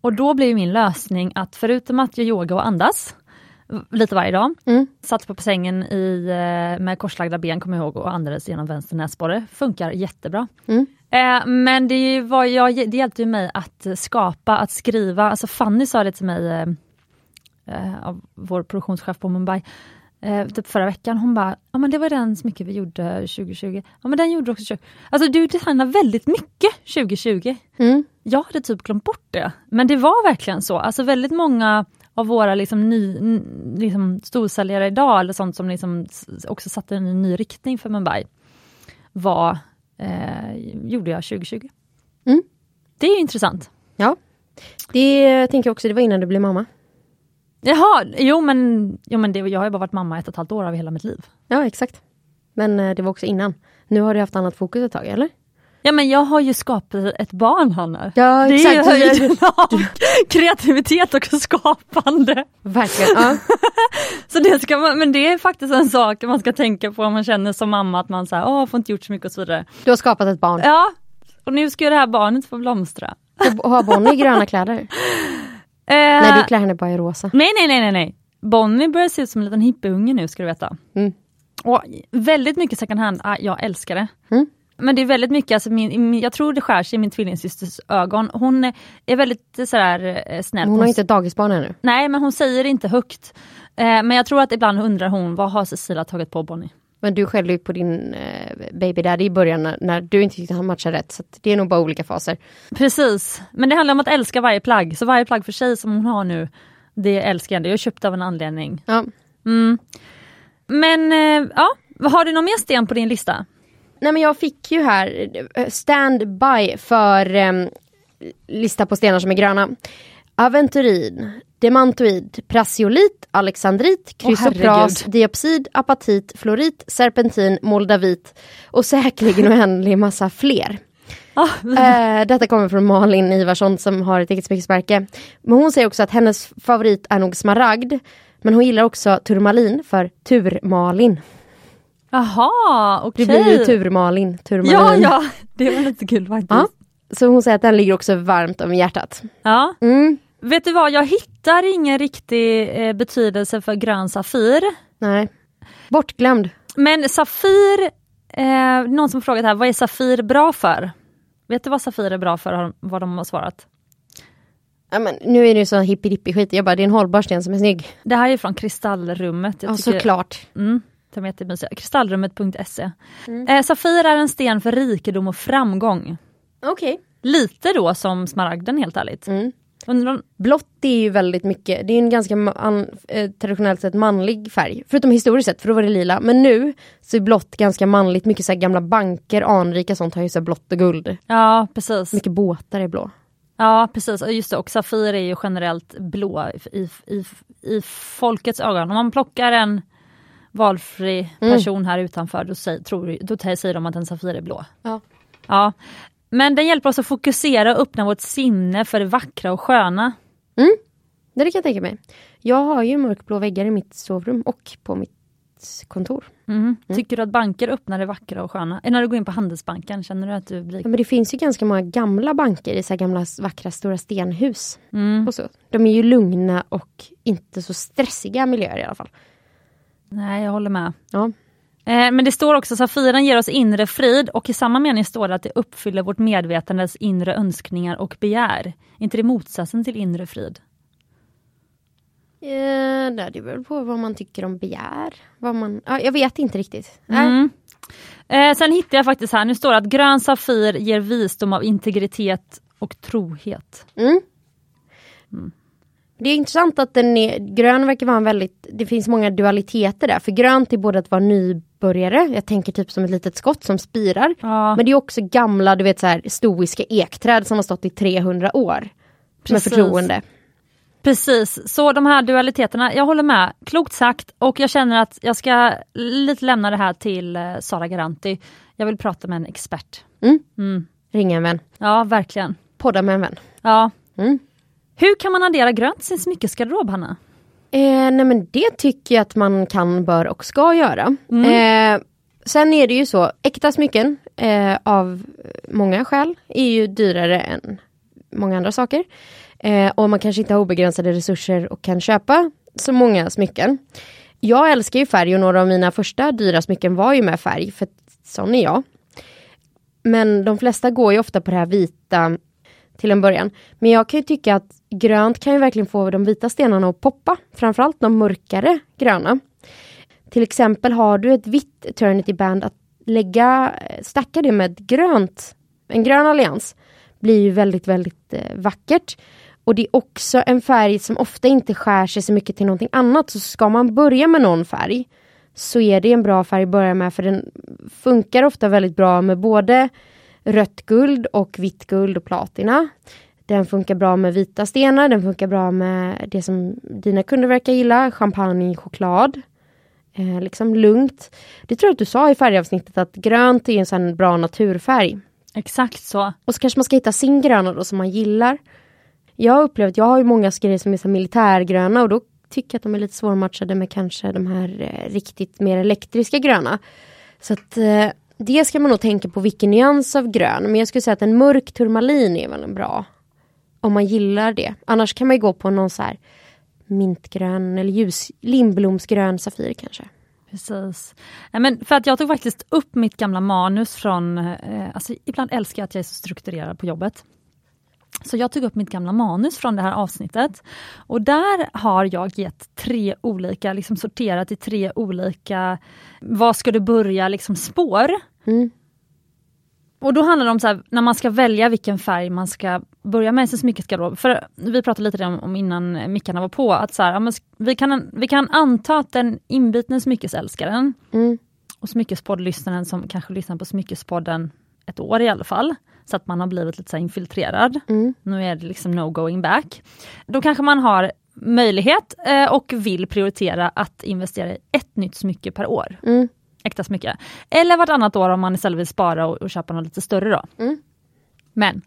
[SPEAKER 1] Och då blev min lösning att förutom att jag yoga och andas lite varje dag,
[SPEAKER 2] Mm.
[SPEAKER 1] satt på sängen i, eh, med korslagda ben, kommer jag ihåg, och andades genom vänster näsborre. Funkar jättebra.
[SPEAKER 2] Mm.
[SPEAKER 1] Eh, men det, var jag, det hjälpte mig att skapa, att skriva. Alltså Fanny sa det till mig, eh, av vår produktionschef på Mumbai, eh, typ förra veckan. Hon bara, ja men det var den smycke vi gjorde 2020. Ja men den gjorde också 2020. Alltså du designar väldigt mycket 2020.
[SPEAKER 2] Mm.
[SPEAKER 1] Jag hade typ glömt bort det. Men det var verkligen så. Alltså väldigt många av våra liksom ny, liksom storsäljare idag, eller sånt som liksom också satte en ny riktning för Mumbai, var, eh, gjorde jag 2020.
[SPEAKER 2] Mm.
[SPEAKER 1] Det är ju intressant.
[SPEAKER 2] Ja. Det tänker jag också, det var innan du blev mamma.
[SPEAKER 1] Jaha, jo men, jo, men det, jag har ju bara varit mamma ett och ett halvt år av hela mitt liv.
[SPEAKER 2] Ja exakt. Men eh, det var också innan. Nu har du haft annat fokus ett tag, eller?
[SPEAKER 1] Ja men jag har ju skapat ett barn Hanna.
[SPEAKER 2] Ja
[SPEAKER 1] Det är ju höjden av kreativitet och skapande.
[SPEAKER 2] Verkligen. Ja.
[SPEAKER 1] Så det ska man, men det är faktiskt en sak man ska tänka på om man känner som mamma att man säger åh, får inte gjort så mycket och så vidare.
[SPEAKER 2] Du har skapat ett barn.
[SPEAKER 1] Ja, och nu ska det här barnet få blomstra.
[SPEAKER 2] Och har Bonnie gröna kläder?
[SPEAKER 1] Eh,
[SPEAKER 2] Nej, du klär henne bara i rosa.
[SPEAKER 1] nej, nej, nej, nej, nej. Bonnie börjar se ut som en liten hippieunge nu ska du veta.
[SPEAKER 2] Mm.
[SPEAKER 1] Och väldigt mycket second hand, ah, jag älskar det.
[SPEAKER 2] Mm.
[SPEAKER 1] Men det är väldigt mycket, alltså min, jag tror det skär sig i min tvillingsysters ögon. Hon är väldigt eh, sådär eh, snäll.
[SPEAKER 2] Hon har inte ett dagisbarn ännu.
[SPEAKER 1] Nej men hon säger det inte högt. Eh, men jag tror att ibland undrar hon, vad har Cecilia tagit på Bonnie?
[SPEAKER 2] Men du skällde ju på din eh, baby daddy i början när, när du inte tyckte han matchade rätt. Så det är nog bara olika faser.
[SPEAKER 1] Precis, men det handlar om att älska varje plagg. Så varje plagg för sig som hon har nu, det älskar jag. Det är köpt av en anledning.
[SPEAKER 2] Ja.
[SPEAKER 1] Mm. Men eh, ja, har du någon mer sten på din lista?
[SPEAKER 2] Nej men jag fick ju här eh, standby för eh, lista på stenar som är gröna. Aventurin, demantoid, prassiolit, alexandrit, krysopras,
[SPEAKER 1] herregud.
[SPEAKER 2] diopsid, apatit, florit, serpentin, moldavit och säkerligen en oändlig massa fler. Eh, detta kommer från Malin Ivarsson som har ett eget smyckesmärke. Men hon säger också att hennes favorit är nog smaragd. Men hon gillar också turmalin för turmalin.
[SPEAKER 1] Jaha, okej.
[SPEAKER 2] Det blir ju turmalin, turmalin.
[SPEAKER 1] Ja, ja, det var lite kul faktiskt.
[SPEAKER 2] Ja. Så hon säger att den ligger också varmt om hjärtat.
[SPEAKER 1] Ja.
[SPEAKER 2] Mm.
[SPEAKER 1] Vet du vad, jag hittar ingen riktig eh, betydelse för grön safir.
[SPEAKER 2] Nej. Bortglömd.
[SPEAKER 1] Men Safir, eh, någon som frågat här, vad är Safir bra för? Vet du vad Safir är bra för, vad de har svarat?
[SPEAKER 2] Ja, men nu är det ju så hippidippi skit. Jag bara, det är en hållbar sten som är snygg.
[SPEAKER 1] Det här är från Kristallrummet. Jag
[SPEAKER 2] Ja,
[SPEAKER 1] tycker-
[SPEAKER 2] såklart.
[SPEAKER 1] Mm. Kristallrummet.se. Eh, Safir är en sten för rikedom och framgång.
[SPEAKER 2] Okej.
[SPEAKER 1] Lite då som smaragden helt ärligt.
[SPEAKER 2] Mm.
[SPEAKER 1] Undrar
[SPEAKER 2] Blått är ju väldigt mycket, det är en ganska ma- an, eh, traditionellt sett manlig färg. Förutom historiskt sett, för då var det lila. Men nu så är blått ganska manligt. Mycket så här gamla banker, anrika sånt har ju så blått och guld.
[SPEAKER 1] Ja precis.
[SPEAKER 2] Mycket båtar är blå.
[SPEAKER 1] Ja precis, och just det, och Safir är ju generellt blå i, i, i, folkets ögon. Om man plockar en valfri person här utanför då, säger, tror, då säger de att en Safir är blå.
[SPEAKER 2] Ja.
[SPEAKER 1] Ja. Men den hjälper oss att fokusera och öppna vårt sinne för det vackra och sköna.
[SPEAKER 2] Det kan jag tänka mig. Jag har ju mörkblå väggar i mitt sovrum och på mitt kontor.
[SPEAKER 1] Mhm. Tycker du att banker öppnar det vackra och sköna? Eller när du går in på Handelsbanken, känner du att du blir...
[SPEAKER 2] Ja, men det finns ju ganska många gamla banker i så gamla vackra stora stenhus.
[SPEAKER 1] Mm.
[SPEAKER 2] Och så. De är ju lugna och inte så stressiga miljöer i alla fall.
[SPEAKER 1] Nej, jag håller med.
[SPEAKER 2] Ja.
[SPEAKER 1] Eh, Men det står också Safiren ger oss inre frid och i samma mening står det att det uppfyller vårt medvetandes inre önskningar och begär. inte det motsatsen till inre frid?
[SPEAKER 2] Eh, det är väl på vad man tycker om begär. Vad man, ja, jag vet inte riktigt.
[SPEAKER 1] Mm. Eh, sen hittade jag faktiskt här, nu står det att grön Safir ger visdom av integritet och trohet.
[SPEAKER 2] Mm. Det är intressant att den är, grön verkar vara en väldigt, det finns många dualiteter där. För grönt är både att vara nybörjare, jag tänker typ som ett litet skott som spirar.
[SPEAKER 1] Ja,
[SPEAKER 2] Men det är också gamla, du vet så här stoiska ekträd som har stått i 300 år.
[SPEAKER 1] Precis.
[SPEAKER 2] Med förtroende.
[SPEAKER 1] precis. Så de här dualiteterna, jag håller med. Klokt sagt och jag känner att jag ska lite lämna det här till eh, Sara Garanti. Jag vill prata med en expert.
[SPEAKER 2] Mm.
[SPEAKER 1] Mm.
[SPEAKER 2] Ringa en vän.
[SPEAKER 1] Ja, verkligen.
[SPEAKER 2] Podda med en vän.
[SPEAKER 1] Ja.
[SPEAKER 2] Mm.
[SPEAKER 1] Hur kan man addera grönt till sin smyckesgarderob, Hanna?
[SPEAKER 2] Eh, nej men det tycker jag att man kan, bör och ska göra. Eh, sen är det ju så, äkta smycken eh, av många skäl är ju dyrare än många andra saker. Eh, och man kanske inte har obegränsade resurser och kan köpa så många smycken. Jag älskar ju färg och några av mina första dyra smycken var ju med färg, för sån är jag. Men de flesta går ju ofta på det här vita till en början. Men jag kan ju tycka att grönt kan ju verkligen få de vita stenarna att poppa. Framförallt de mörkare gröna. Till exempel har du ett vitt Eternity Band att lägga, eh, stacka det med grönt, en grön allians blir ju väldigt, väldigt eh, vackert. Och det är också en färg som ofta inte skär sig så mycket till någonting annat. Så ska man börja med någon färg så är det en bra färg att börja med för den funkar ofta väldigt bra med både rött guld och vitt guld och platina. Den funkar bra med vita stenar, den funkar bra med det som dina kunder verkar gilla, champagne, choklad. Eh, liksom lugnt. Det tror jag att du sa i färgavsnittet att grönt är en sån bra naturfärg.
[SPEAKER 1] Exakt så.
[SPEAKER 2] Och så kanske man ska hitta sin gröna då som man gillar. Jag har upplevt, jag har ju många grejer som är så militärgröna och då tycker jag att de är lite svårmatchade med kanske de här eh, riktigt mer elektriska gröna. Så att eh, det ska man nog tänka på vilken nyans av grön. Men jag skulle säga att en mörk turmalin är väl en bra. Om man gillar det. Annars kan man ju gå på någon så här mintgrön eller ljus lindblomsgrön safir kanske.
[SPEAKER 1] Precis. Men för att jag tog faktiskt upp mitt gamla manus från, eh, alltså ibland älskar jag att jag är så strukturerad på jobbet. Så jag tog upp mitt gamla manus från det här avsnittet. Och där har jag gett tre olika, liksom sorterat i tre olika, vad ska du börja, liksom spår.
[SPEAKER 2] Mm.
[SPEAKER 1] Och då handlar det om så här, när man ska välja vilken färg man ska börja med sin smyckesgarderob. För vi pratade lite om, om innan mickarna var på, att så här, vi, kan, vi kan anta att den inbitne smyckesälskaren
[SPEAKER 2] Mm.
[SPEAKER 1] och smyckespoddlyssnaren som kanske lyssnar på Smyckespodden ett år i alla fall, så att man har blivit lite så infiltrerad.
[SPEAKER 2] Mm.
[SPEAKER 1] Nu är det liksom no going back. Då kanske man har möjlighet eh, och vill prioritera att investera i ett nytt smycke per år.
[SPEAKER 2] Mm.
[SPEAKER 1] Äkta smycke. Eller vartannat år om man istället vill spara och, och köpa något lite större då.
[SPEAKER 2] Mm.
[SPEAKER 1] Men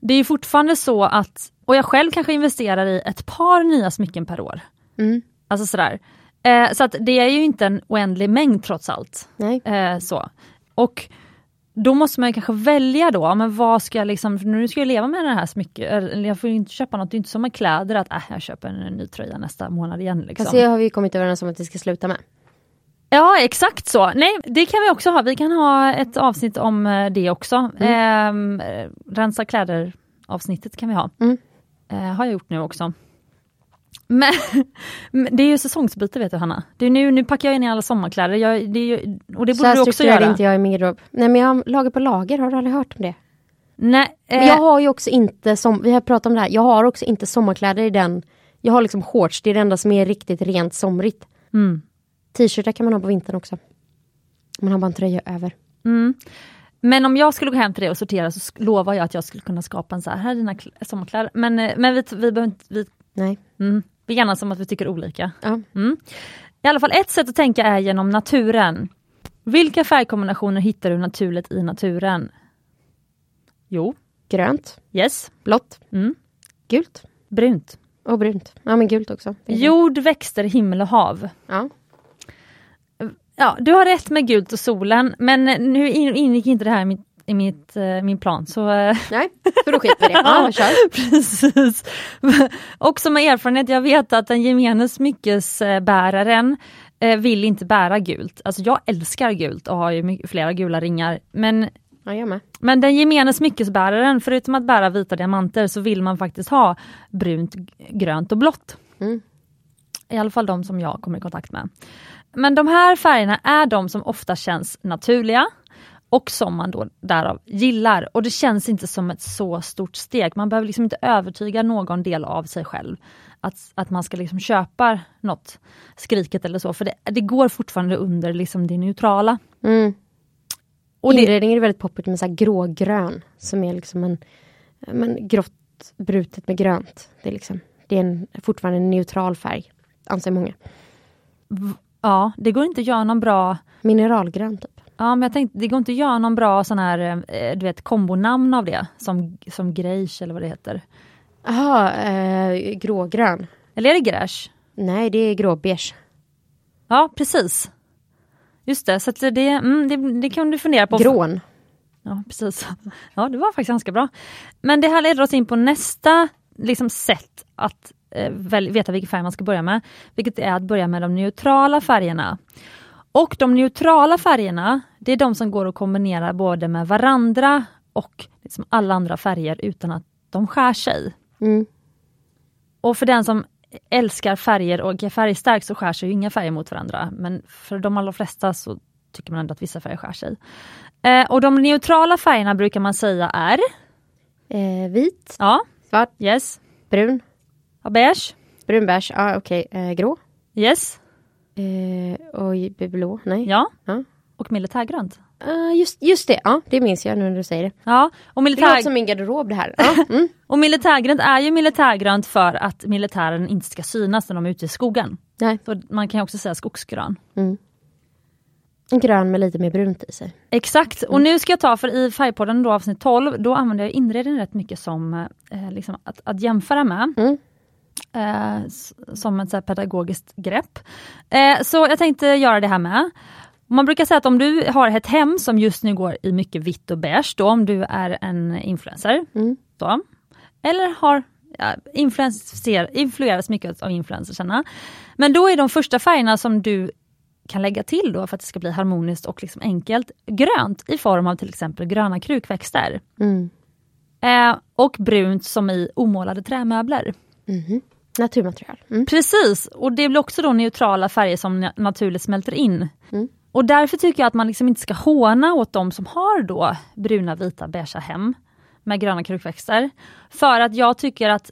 [SPEAKER 1] det är fortfarande så att, och jag själv kanske investerar i ett par nya smycken per år.
[SPEAKER 2] Mm.
[SPEAKER 1] Alltså sådär. Eh, så att det är ju inte en oändlig mängd trots allt. Eh, så. Och då måste man ju kanske välja då, men vad ska jag liksom, för nu ska jag leva med det här smycket, jag får ju inte köpa något, det är inte som med kläder att äh, jag köper en ny tröja nästa månad igen. Liksom.
[SPEAKER 2] Fast det har vi kommit överens om att vi ska sluta med.
[SPEAKER 1] Ja exakt så, nej det kan vi också ha, vi kan ha ett avsnitt om eh, det också.
[SPEAKER 2] Mm.
[SPEAKER 1] Eh, rensa kläder avsnittet kan vi ha.
[SPEAKER 2] Mm.
[SPEAKER 1] Eh, har jag gjort nu också. Men, det är ju säsongsbyte vet du Hanna. Det är nu, nu packar jag in i alla sommarkläder, jag, det ju, och det borde du också göra.
[SPEAKER 2] inte jag i min garderob. Nej men jag har lager på lager, har du aldrig hört om det?
[SPEAKER 1] Nej,
[SPEAKER 2] Men
[SPEAKER 1] eh,
[SPEAKER 2] jag har ju också inte, som, vi har pratat om det här, jag har också inte sommarkläder i den, jag har liksom shorts, det är det enda som är riktigt rent somrigt.
[SPEAKER 1] mm.
[SPEAKER 2] T-shirtar kan man ha på vintern också. Man har bara en tröja över.
[SPEAKER 1] Mm. Men om jag skulle gå hem till det och sortera så lovar jag att jag skulle kunna skapa en så här, här är dina kl- sommarkläder. Men, eh, men vi, vi behöver vi,
[SPEAKER 2] Nej.
[SPEAKER 1] mm, vi gärna som att vi tycker olika.
[SPEAKER 2] Ja.
[SPEAKER 1] Mm. I alla fall ett sätt att tänka är genom naturen. Vilka färgkombinationer hittar du naturligt i naturen? Jo,
[SPEAKER 2] Grönt,
[SPEAKER 1] yes,
[SPEAKER 2] blått,
[SPEAKER 1] mm.
[SPEAKER 2] gult
[SPEAKER 1] brunt.
[SPEAKER 2] och brunt. Ja men gult också.
[SPEAKER 1] Jord, växter, himmel och hav.
[SPEAKER 2] Ja.
[SPEAKER 1] Ja, du har rätt med gult och solen, men nu in- ingick inte det här i, mitt, i mitt, eh, min plan. Så, eh,
[SPEAKER 2] Nej, så då skiter vi i det. Ja, kör.
[SPEAKER 1] Precis. Också med erfarenhet, jag vet att den gemene smyckesbäraren eh, vill inte bära gult. Alltså jag älskar gult och har ju flera gula ringar. Men,
[SPEAKER 2] Ja,
[SPEAKER 1] men den gemene smyckesbäraren, förutom att bära vita diamanter, så vill man faktiskt ha brunt, grönt och blått.
[SPEAKER 2] Mm.
[SPEAKER 1] I alla fall de som jag kommer i kontakt med. Men de här färgerna är de som ofta känns naturliga och som man då därav gillar. Och det känns inte som ett så stort steg. Man behöver liksom inte övertyga någon del av sig själv att, att man ska liksom köpa något skriket eller så. För det, det går fortfarande under liksom det neutrala.
[SPEAKER 2] Mm.
[SPEAKER 1] Och det,
[SPEAKER 2] Inredningen är väldigt poppigt med så här grågrön som är liksom en men grått brutet med grönt. Det är, liksom, det är en, fortfarande en neutral färg, anser många.
[SPEAKER 1] ja, det går inte att göra någon bra
[SPEAKER 2] Mineralgrön typ.
[SPEAKER 1] Ja men jag tänkte, det går inte att göra någon bra sån här, eh, du vet kombonamn av det. Som, som grejs eller vad det heter.
[SPEAKER 2] Jaha, eh, grågrön.
[SPEAKER 1] Eller är det gräsch?
[SPEAKER 2] Nej, det är gråbeige.
[SPEAKER 1] Ja precis. Just det, så det, mm, det, det kan du fundera på.
[SPEAKER 2] Grån.
[SPEAKER 1] Ja precis. Ja det var faktiskt ganska bra. Men det här leder oss in på nästa liksom, sätt att eh, väl, veta vilken färg man ska börja med. Vilket är att börja med de neutrala färgerna. Och de neutrala färgerna, det är de som går att kombinera både med varandra och liksom alla andra färger utan att de skär sig.
[SPEAKER 2] Mm.
[SPEAKER 1] Och för den som älskar färger och är färgstark så skär sig ju inga färger mot varandra. Men för de allra flesta så tycker man ändå att vissa färger skär sig. Eh, och de neutrala färgerna brukar man säga är,
[SPEAKER 2] Eh, vit,
[SPEAKER 1] ja,
[SPEAKER 2] svart,
[SPEAKER 1] yes,
[SPEAKER 2] brun,
[SPEAKER 1] ja, beige,
[SPEAKER 2] brunbeige, ja okej, eh, grå.
[SPEAKER 1] yes,
[SPEAKER 2] Eh, och blå, nej.
[SPEAKER 1] ja,
[SPEAKER 2] Ja.
[SPEAKER 1] och militärgrönt.
[SPEAKER 2] Ah, just, just det, ja det minns jag nu när du säger det.
[SPEAKER 1] Ja, och,
[SPEAKER 2] Det låter
[SPEAKER 1] militär,
[SPEAKER 2] som min garderob det här. Ja, mm.
[SPEAKER 1] och militärgrönt är ju militärgrönt för att militären inte ska synas när de är ute i skogen.
[SPEAKER 2] Nej.
[SPEAKER 1] Så man kan ju också säga skogsgrön.
[SPEAKER 2] Mm. En grön med lite mer brunt i sig.
[SPEAKER 1] Exakt, och nu ska jag ta, för i Färgpodden då avsnitt 12, då använder jag inredningen rätt mycket som eh, liksom att, att jämföra med.
[SPEAKER 2] Mm.
[SPEAKER 1] Eh, som ett så pedagogiskt grepp. Eh, så jag tänkte göra det här med. Man brukar säga att om du har ett hem som just nu går i mycket vitt och beige, då om du är en influencer,
[SPEAKER 2] Mm.
[SPEAKER 1] då, eller har ja, influencer, influeras mycket av influencersarna. Men då är de första färgerna som du kan lägga till då för att det ska bli harmoniskt och liksom enkelt, grönt i form av till exempel gröna krukväxter.
[SPEAKER 2] Mm.
[SPEAKER 1] Eh, och brunt som i omålade trämöbler.
[SPEAKER 2] Mhm. Naturmaterial. Mm.
[SPEAKER 1] Precis, och det blir också då neutrala färger som na- naturligt smälter in.
[SPEAKER 2] Mm.
[SPEAKER 1] Och därför tycker jag att man liksom inte ska håna åt de som har då bruna, vita, beigea hem med gröna krukväxter. För att jag tycker att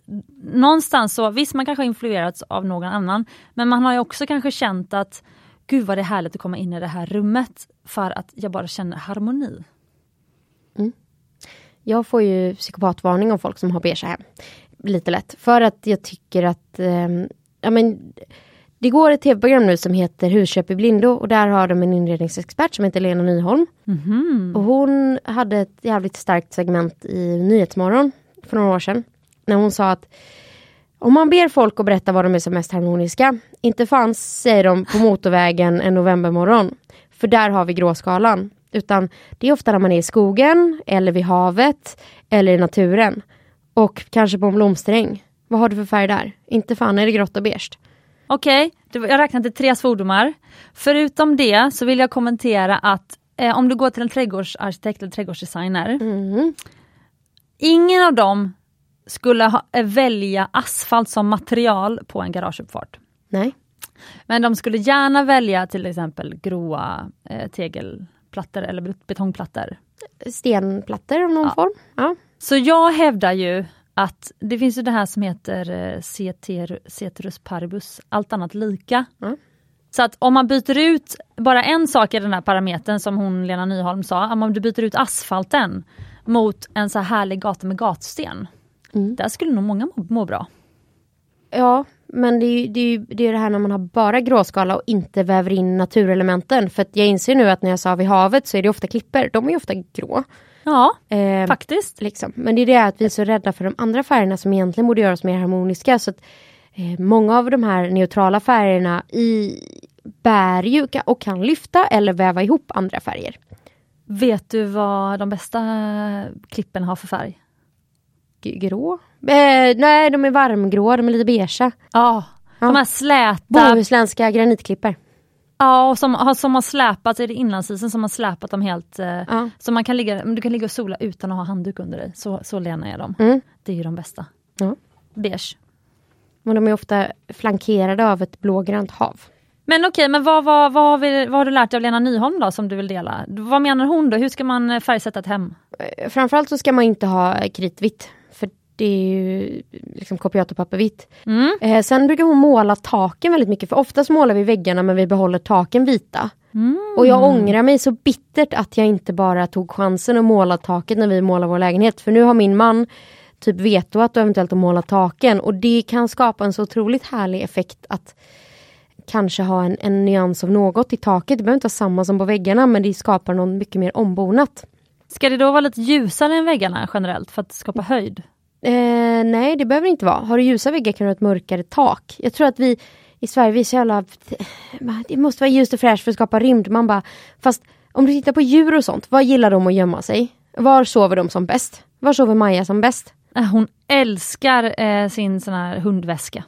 [SPEAKER 1] någonstans så, visst man kanske har influerats av någon annan, men man har ju också kanske känt att gud vad det är härligt att komma in i det här rummet för att jag bara känner harmoni.
[SPEAKER 2] Jag får ju psykopatvarning av folk som har beige hem. Lite lätt. För att jag tycker att eh, ja, men, det går ett tv-program nu som heter Husköp i blindo och där har de en inredningsexpert som heter Lena Nyholm.
[SPEAKER 1] Mhm.
[SPEAKER 2] Och hon hade ett jävligt starkt segment i Nyhetsmorgon för några år sedan. När hon sa att om man ber folk att berätta vad de är som mest harmoniska, inte fanns säger de på motorvägen en novembermorgon. För där har vi gråskalan. Utan det är ofta när man är i skogen, eller vid havet, eller i naturen. Och kanske på en blomsteräng. Vad har du för färg där? Inte fan är det grått och beige.
[SPEAKER 1] Okej, var- jag räknar till tre svordomar. Förutom det så vill jag kommentera att eh, om du går till en trädgårdsarkitekt eller trädgårdsdesigner.
[SPEAKER 2] Mm.
[SPEAKER 1] Ingen av dem skulle ha, eh, välja asfalt som material på en garageuppfart.
[SPEAKER 2] Nej.
[SPEAKER 1] Men de skulle gärna välja till exempel gråa eh, tegelplattor eller bet- betongplattor.
[SPEAKER 2] Stenplattor av någon
[SPEAKER 1] Ja.
[SPEAKER 2] form. Ja.
[SPEAKER 1] Så jag hävdar ju att det finns ju det här som heter eh, ceter, ceterus paribus, allt annat lika.
[SPEAKER 2] Mm.
[SPEAKER 1] Så att om man byter ut bara en sak i den här parametern som hon Lena Nyholm sa, om du byter ut asfalten mot en så här härlig gata med gatsten.
[SPEAKER 2] Mm.
[SPEAKER 1] Där skulle nog många må, må bra.
[SPEAKER 2] Ja, men det är ju det, är ju- det, är det här när man har bara gråskala och inte väver in naturelementen. För att jag inser nu att när jag sa vid havet så är det ofta klipper. De är ofta grå.
[SPEAKER 1] Ja,
[SPEAKER 2] Eh,
[SPEAKER 1] faktiskt.
[SPEAKER 2] liksom. Men det är det att vi är så rädda för de andra färgerna som egentligen borde göra oss mer harmoniska. Så att, eh, många av de här neutrala färgerna i, bär ju och kan lyfta eller väva ihop andra färger.
[SPEAKER 1] Vet du vad de bästa klippen har för färg?
[SPEAKER 2] G- grå? Eh, nej, de är varmgrå, de är lite beigea.
[SPEAKER 1] Ja,
[SPEAKER 2] Ja.
[SPEAKER 1] de här släta
[SPEAKER 2] Bohuslänska granitklippor.
[SPEAKER 1] Ja, och som, som har släpat, är det inlandsisen som har släpat dem helt... Eh,
[SPEAKER 2] Ja.
[SPEAKER 1] Så man kan ligga, du kan ligga och sola utan att ha handduk under dig. Så, så lena är de.
[SPEAKER 2] Mm.
[SPEAKER 1] Det är ju de bästa.
[SPEAKER 2] Ja.
[SPEAKER 1] Beige.
[SPEAKER 2] Men de är ofta flankerade av ett blågrönt hav.
[SPEAKER 1] Men okej, men vad, vad, vad, har vi, vad har du lärt dig av Lena Nyholm då som du vill dela? Vad menar hon då? Hur ska man färgsätta ett hem?
[SPEAKER 2] Eh, Framförallt så ska man inte ha kritvitt. Det är ju liksom kopiatorpappervitt.
[SPEAKER 1] Mm.
[SPEAKER 2] Eh, sen brukar hon måla taken väldigt mycket. För oftast målar vi väggarna men vi behåller taken vita. Och jag ångrar mig så bittert att jag inte bara tog chansen att måla taket när vi målar vår lägenhet. För nu har min man typ vetoat och eventuellt att måla taken. Och det kan skapa en så otroligt härlig effekt att kanske ha en, en nyans av något i taket. Det behöver inte vara samma som på väggarna men det skapar något mycket mer ombonat.
[SPEAKER 1] Ska det då vara lite ljusare än väggarna generellt för att skapa höjd?
[SPEAKER 2] Eh, nej, det behöver det inte vara. Har du ljusa väggar kan du ha ett mörkare tak. Jag tror att vi i Sverige, vi är så jävla... Det måste vara ljust och fräscht för att skapa rymd. Man bara, fast om du tittar på djur och sånt, vad gillar de att gömma sig? Var sover de som bäst? Var sover Maja som bäst?
[SPEAKER 1] Eh, Hon älskar eh, sin sån här hundväska.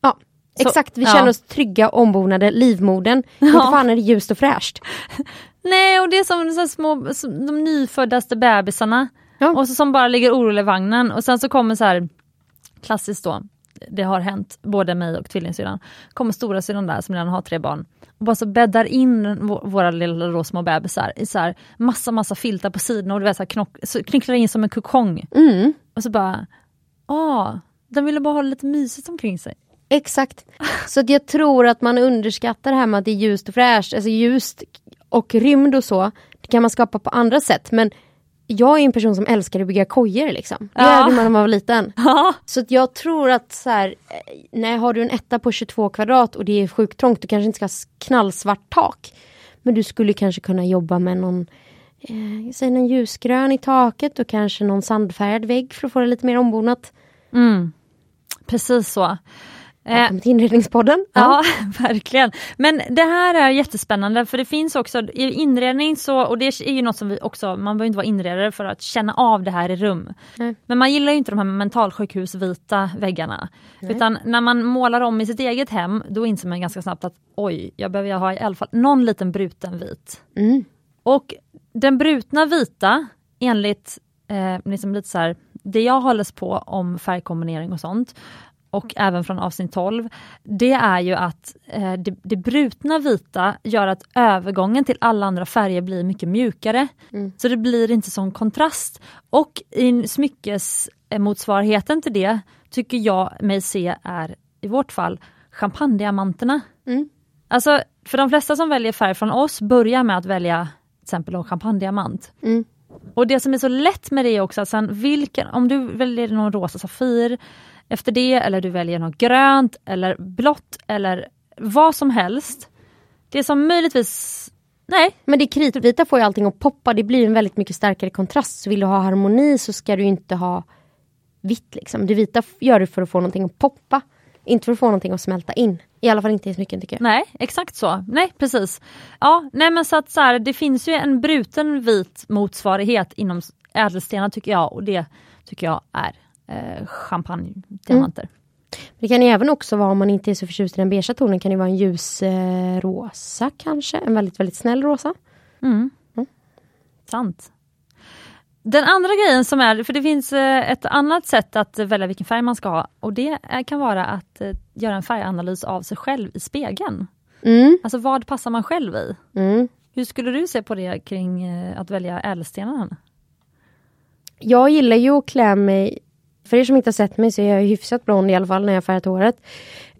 [SPEAKER 2] Ja,
[SPEAKER 1] Så-
[SPEAKER 2] exakt. Vi
[SPEAKER 1] ja.
[SPEAKER 2] känner oss trygga, ombonade, livmodern. Inte fan är det ljust och fräscht.
[SPEAKER 1] Nej, och det är som så små, som de nyföddaste bebisarna.
[SPEAKER 2] Ja.
[SPEAKER 1] Och så som bara ligger oroliga i vagnen och sen så kommer så här klassiskt då, det har hänt både mig och tvillingsyrran, kommer stora syrran där som redan har tre barn och bara så bäddar in vå- våra lilla då små bebisar i så här massa massa filtar på sidorna och du vet så här knock, så knycklar in som en kokong.
[SPEAKER 2] Mm,
[SPEAKER 1] Och så bara, åh, den ville bara ha det lite mysigt omkring sig.
[SPEAKER 2] exakt. Så att jag tror att man underskattar det här med att det är ljust och fräscht. Alltså ljust och rymd och så, det kan man skapa på andra sätt. Men jag är en person som älskar att bygga kojor liksom. Det
[SPEAKER 1] Ja.
[SPEAKER 2] man när man var liten.
[SPEAKER 1] Ja,
[SPEAKER 2] Så jag tror att så här, eh, nej, har du en etta på 22 kvadrat och det är sjukt trångt, du kanske inte ska ha knallsvart tak. Men du skulle kanske kunna jobba med någon, eh, säg någon ljusgrön i taket och kanske någon sandfärgad vägg för att få det lite mer ombonat.
[SPEAKER 1] mm. precis så. Eh,
[SPEAKER 2] Välkommen till inredningspodden.
[SPEAKER 1] Ja, verkligen. Men det här är jättespännande för det finns också i inredning så, och det är ju något som vi också, man behöver inte vara inredare för att känna av det här i rum.
[SPEAKER 2] Nej.
[SPEAKER 1] Men man gillar ju inte de här mentalsjukhusvita väggarna. Utan när man målar om i sitt eget hem, då inser man ganska snabbt att oj, jag behöver ha i alla fall någon liten bruten vit.
[SPEAKER 2] Mm.
[SPEAKER 1] Och den brutna vita, enligt eh, liksom lite så här, det jag har läst på om färgkombinering och sånt, och även från avsnitt 12, det är ju att eh, det, det brutna vita gör att övergången till alla andra färger blir mycket mjukare. Så det blir inte sån kontrast. Och i smyckesmotsvarigheten till det tycker jag mig se är, i vårt fall, champagnediamanterna.
[SPEAKER 2] Mm.
[SPEAKER 1] Alltså, för de flesta som väljer färg från oss börjar med att välja till exempel en champagnediamant.
[SPEAKER 2] Mm.
[SPEAKER 1] Och det som är så lätt med det är också att sen vilken, om du väljer någon rosa Safir efter det, eller du väljer något grönt eller blått eller vad som helst. Det som möjligtvis Nej.
[SPEAKER 2] Men det kritvita får ju allting att poppa, det blir en väldigt mycket starkare kontrast. Så vill du ha harmoni så ska du inte ha vitt. Liksom. Det vita gör du för att få någonting att poppa. Inte för att få någonting att smälta in. I alla fall inte i smycken tycker jag.
[SPEAKER 1] Nej, exakt så. Nej, precis. Ja, nej men så att så här, det finns ju en bruten vit motsvarighet inom ädelstenar tycker jag och det tycker jag är eh, champagnediamanter. Mm.
[SPEAKER 2] Det kan ju även också vara om man inte är så förtjust i den beiga tonen kan det vara en ljus eh, kanske. En väldigt väldigt snäll rosa.
[SPEAKER 1] Mm. Mm. Sant. Den andra grejen som är, för det finns eh, ett annat sätt att välja vilken färg man ska ha och det kan vara att eh, göra en färganalys av sig själv i spegeln. Mm. Alltså vad passar man själv i? Mm. Hur skulle du se på det kring eh, att välja ädelstenarna?
[SPEAKER 2] Jag gillar ju att klä mig, för er som inte har sett mig så är jag hyfsat blond i alla fall när jag färgat håret.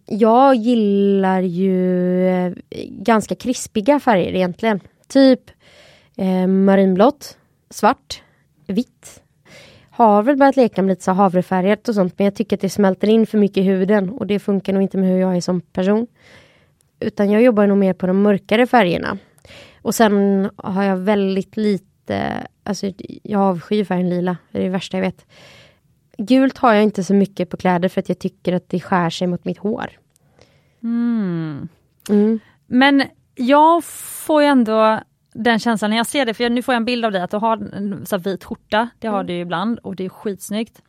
[SPEAKER 2] Jag gillar ju eh, ganska krispiga färger egentligen. Typ eh, marinblått, svart, vitt. Har väl börjat leka med lite så havrefärgat och sånt men jag tycker att det smälter in för mycket i huden och det funkar nog inte med hur jag är som person. Utan jag jobbar nog mer på de mörkare färgerna. Och sen har jag väldigt lite, alltså jag avskyr färgen lila, det är det värsta jag vet. Gult har jag inte så mycket på kläder för att jag tycker att det skär sig mot mitt hår.
[SPEAKER 1] Mm. Mm. Men jag får ju ändå den känslan när jag ser det, för nu får jag en bild av dig att du har en så vit skjorta, det har mm. du ibland och det är skitsnyggt.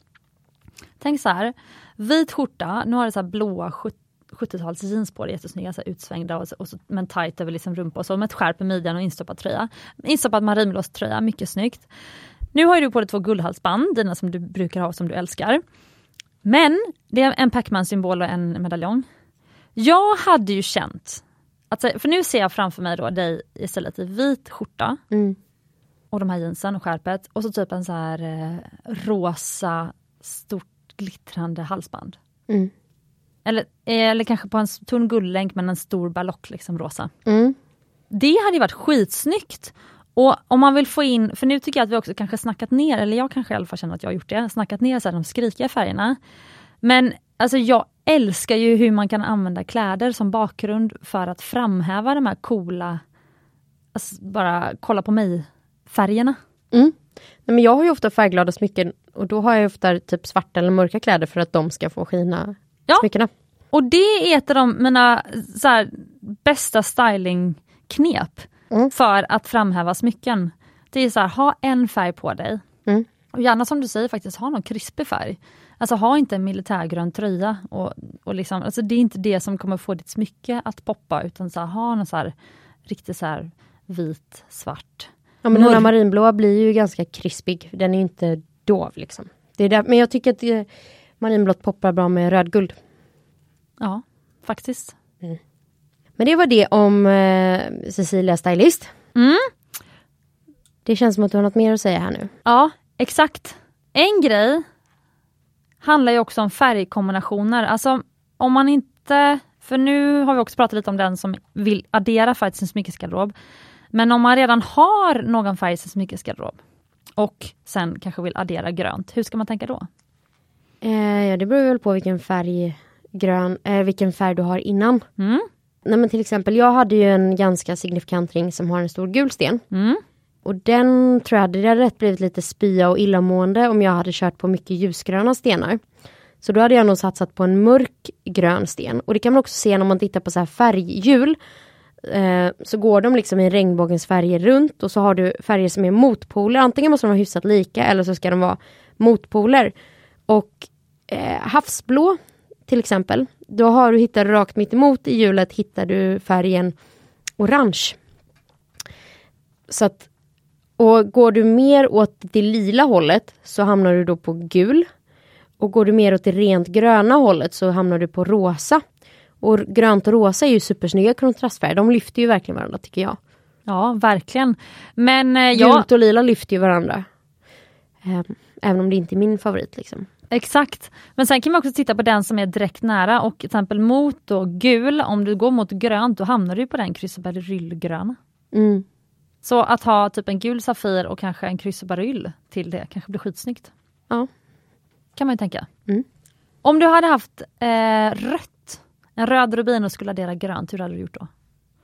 [SPEAKER 1] Tänk så här, vit skjorta, nu har du så blåa 70-tals jeans på dig, jättesnygga, så utsvängda och, så, och så, med en tight över liksom rumpa och så med ett skärp i midjan och instoppad tröja. Instoppad marinblåst tröja, mycket snyggt. Nu har du på dig två guldhalsband, dina som du brukar ha som du älskar. Men det är en Pacman-symbol och en medaljong. Jag hade ju känt att, för nu ser jag framför mig då dig istället i vit skjorta mm. och de här jeansen och skärpet och så typ en så här eh, rosa stort glittrande halsband. Mm. Eller, eller kanske på en tunn guldlänk men en stor ballock liksom rosa. Mm. Det hade varit skitsnyggt. Och om man vill få in, för nu tycker jag att vi också kanske snackat ner, eller jag kanske i alla fall känner att jag har gjort det, snackat ner så här, de skrikiga färgerna. Men alltså jag älskar ju hur man kan använda kläder som bakgrund för att framhäva de här coola, alltså bara kolla på mig-färgerna. Mm.
[SPEAKER 2] men jag har ju ofta färgglada smycken och då har jag ofta typ svarta eller mörka kläder för att de ska få skina ja. smyckena.
[SPEAKER 1] Och det är ett av de, mina här, bästa stylingknep mm. för att framhäva smycken. Det är så här, ha en färg på dig. Mm. Och gärna som du säger faktiskt ha någon krispig färg. Alltså ha inte en militärgrön tröja. Och, och liksom, alltså det är inte det som kommer få ditt smycke att poppa utan så här, ha någon så här, riktigt så här vit, svart.
[SPEAKER 2] Ja men den här marinblåa blir ju ganska krispig. Den är inte dov liksom. Det är där, men jag tycker att det, marinblått poppar bra med rödguld.
[SPEAKER 1] Ja, faktiskt. Mm.
[SPEAKER 2] Men det var det om eh, Cecilia Stylist. Mm. Det känns som att du har något mer att säga här nu.
[SPEAKER 1] Ja, exakt. En grej handlar ju också om färgkombinationer. Alltså om man inte, för nu har vi också pratat lite om den som vill addera färg till sin smyckesgarderob. Men om man redan har någon färg i sin smyckesgarderob och sen kanske vill addera grönt, hur ska man tänka då?
[SPEAKER 2] Eh, ja, det beror väl på vilken färg, grön, eh, vilken färg du har innan. Mm. Nej, men till exempel, jag hade ju en ganska signifikant ring som har en stor gul sten. Mm. Och den tror jag hade, det hade rätt blivit lite spya och illamående om jag hade kört på mycket ljusgröna stenar. Så då hade jag nog satsat på en mörk grön sten. Och det kan man också se när man tittar på så här färghjul. Eh, så går de liksom i regnbågens färger runt och så har du färger som är motpoler. Antingen måste de vara hyfsat lika eller så ska de vara motpoler. Och eh, havsblå till exempel. Då har du hittat rakt mitt emot i hjulet hittar du färgen orange. Så att och går du mer åt det lila hållet så hamnar du då på gul. Och går du mer åt det rent gröna hållet så hamnar du på rosa. Och grönt och rosa är ju supersnygga kontrastfärger. De lyfter ju verkligen varandra tycker jag.
[SPEAKER 1] Ja, verkligen. Men eh,
[SPEAKER 2] Gult och lila lyfter ju varandra. Eh, även om det inte är min favorit. Liksom.
[SPEAKER 1] Exakt. Men sen kan man också titta på den som är direkt nära och till exempel mot då gul, om du går mot grönt då hamnar du på den Chrysabelle gröna Mm. Så att ha typ en gul Safir och kanske en krysobaryll till det kanske blir skitsnyggt.
[SPEAKER 2] Ja.
[SPEAKER 1] Kan man ju tänka.
[SPEAKER 2] Mm.
[SPEAKER 1] Om du hade haft eh, rött, en röd rubin och skulle addera grönt, hur hade du gjort då?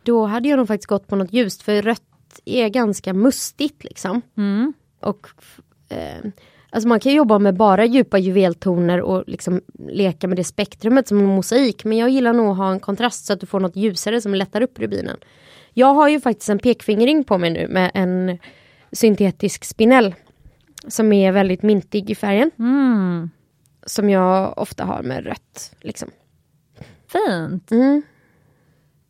[SPEAKER 2] Då hade jag nog faktiskt gått på något ljust för rött är ganska mustigt liksom.
[SPEAKER 1] Mm.
[SPEAKER 2] Och eh, Alltså man kan jobba med bara djupa juveltoner och liksom leka med det spektrumet som en mosaik. Men jag gillar nog att ha en kontrast så att du får något ljusare som lättar upp rubinen. Jag har ju faktiskt en pekfingring på mig nu med en syntetisk spinell. Som är väldigt mintig i färgen.
[SPEAKER 1] Mm.
[SPEAKER 2] Som jag ofta har med rött. Liksom.
[SPEAKER 1] Fint!
[SPEAKER 2] Mm.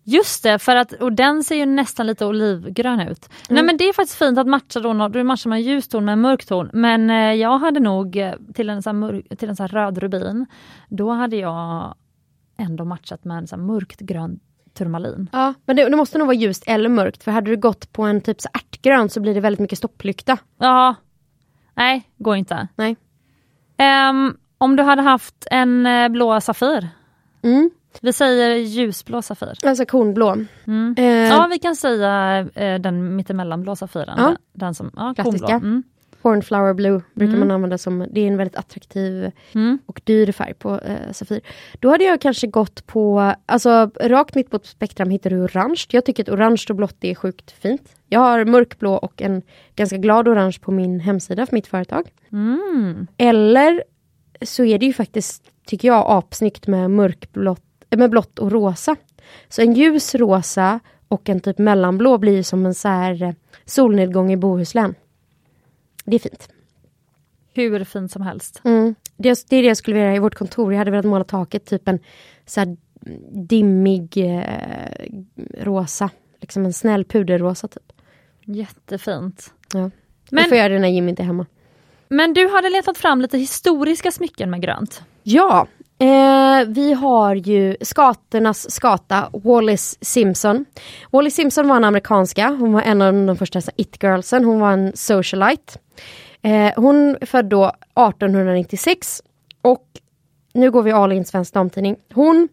[SPEAKER 1] Just det, för att, och den ser ju nästan lite olivgrön ut. Nej men det är faktiskt fint att matcha då, du matchar med en ljus ton med mörk ton. Men eh, jag hade nog eh, till en, sån mörk, till en sån röd rubin, då hade jag ändå matchat med en sån mörkt grön turmalin.
[SPEAKER 2] Ja, men det, det måste nog vara ljust eller mörkt. För hade du gått på en typ så ärtgrön så blir det väldigt mycket stopplykta.
[SPEAKER 1] Ja, nej, går inte.
[SPEAKER 2] Nej.
[SPEAKER 1] Ehm, om du hade haft en eh, blå Safir,
[SPEAKER 2] Mm.
[SPEAKER 1] Vi säger ljusblå Safir.
[SPEAKER 2] Alltså kornblå.
[SPEAKER 1] Mm.
[SPEAKER 2] Eh,
[SPEAKER 1] Ja, vi kan säga eh, den mittemellanblå Safiren.
[SPEAKER 2] Ja.
[SPEAKER 1] Den, som, ja,
[SPEAKER 2] Klassiska.
[SPEAKER 1] kornblå. Mm.
[SPEAKER 2] Cornflower blue brukar
[SPEAKER 1] Mm.
[SPEAKER 2] man använda som, det är en väldigt attraktiv
[SPEAKER 1] Mm.
[SPEAKER 2] och dyr färg på eh, Safir. Då hade jag kanske gått på, alltså rakt mitt på spektrum hittar du orange. Jag tycker att orange och blått är sjukt fint. Jag har mörkblå och en ganska glad orange på min hemsida för mitt företag.
[SPEAKER 1] Mm.
[SPEAKER 2] Eller så är det ju faktiskt, tycker jag, apsnyggt med mörkblått, med blått och rosa. Så en ljus rosa och en typ mellanblå blir som en så här eh, solnedgång i Bohuslän. Det är fint.
[SPEAKER 1] Hur fint som helst.
[SPEAKER 2] Mm. Det, det är det jag skulle vilja göra i vårt kontor. Jag hade velat måla taket typ en så här dimmig eh, rosa. Liksom en snäll puderrosa typ.
[SPEAKER 1] Jättefint.
[SPEAKER 2] Ja. Men, jag får göra det när Jimmy inte är hemma.
[SPEAKER 1] Men du hade letat fram lite historiska smycken med grönt.
[SPEAKER 2] Ja, eh, vi har ju skaternas skata Wallis Simpson. Wallis Simpson var en amerikanska, hon var en av de första it-girlsen, hon var en socialite. Eh, hon född då 1896 och nu går vi all in svensk damtidning. Hon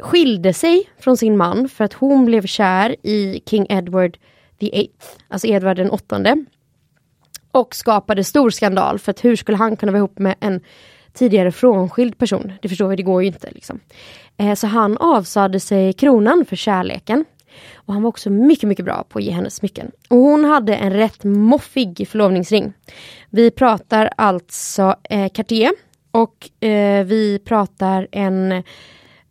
[SPEAKER 2] skilde sig från sin man för att hon blev kär i King Edward the Eighth, alltså Edvard den åttonde. Och skapade stor skandal för att hur skulle han kunna vara ihop med en tidigare frånskild person? Det förstår vi, det går ju inte. Liksom. Eh, så han avsade sig kronan för kärleken. Och han var också mycket, mycket bra på att ge henne smycken. Och hon hade en rätt moffig förlovningsring. Vi pratar alltså eh, Cartier och eh, vi pratar en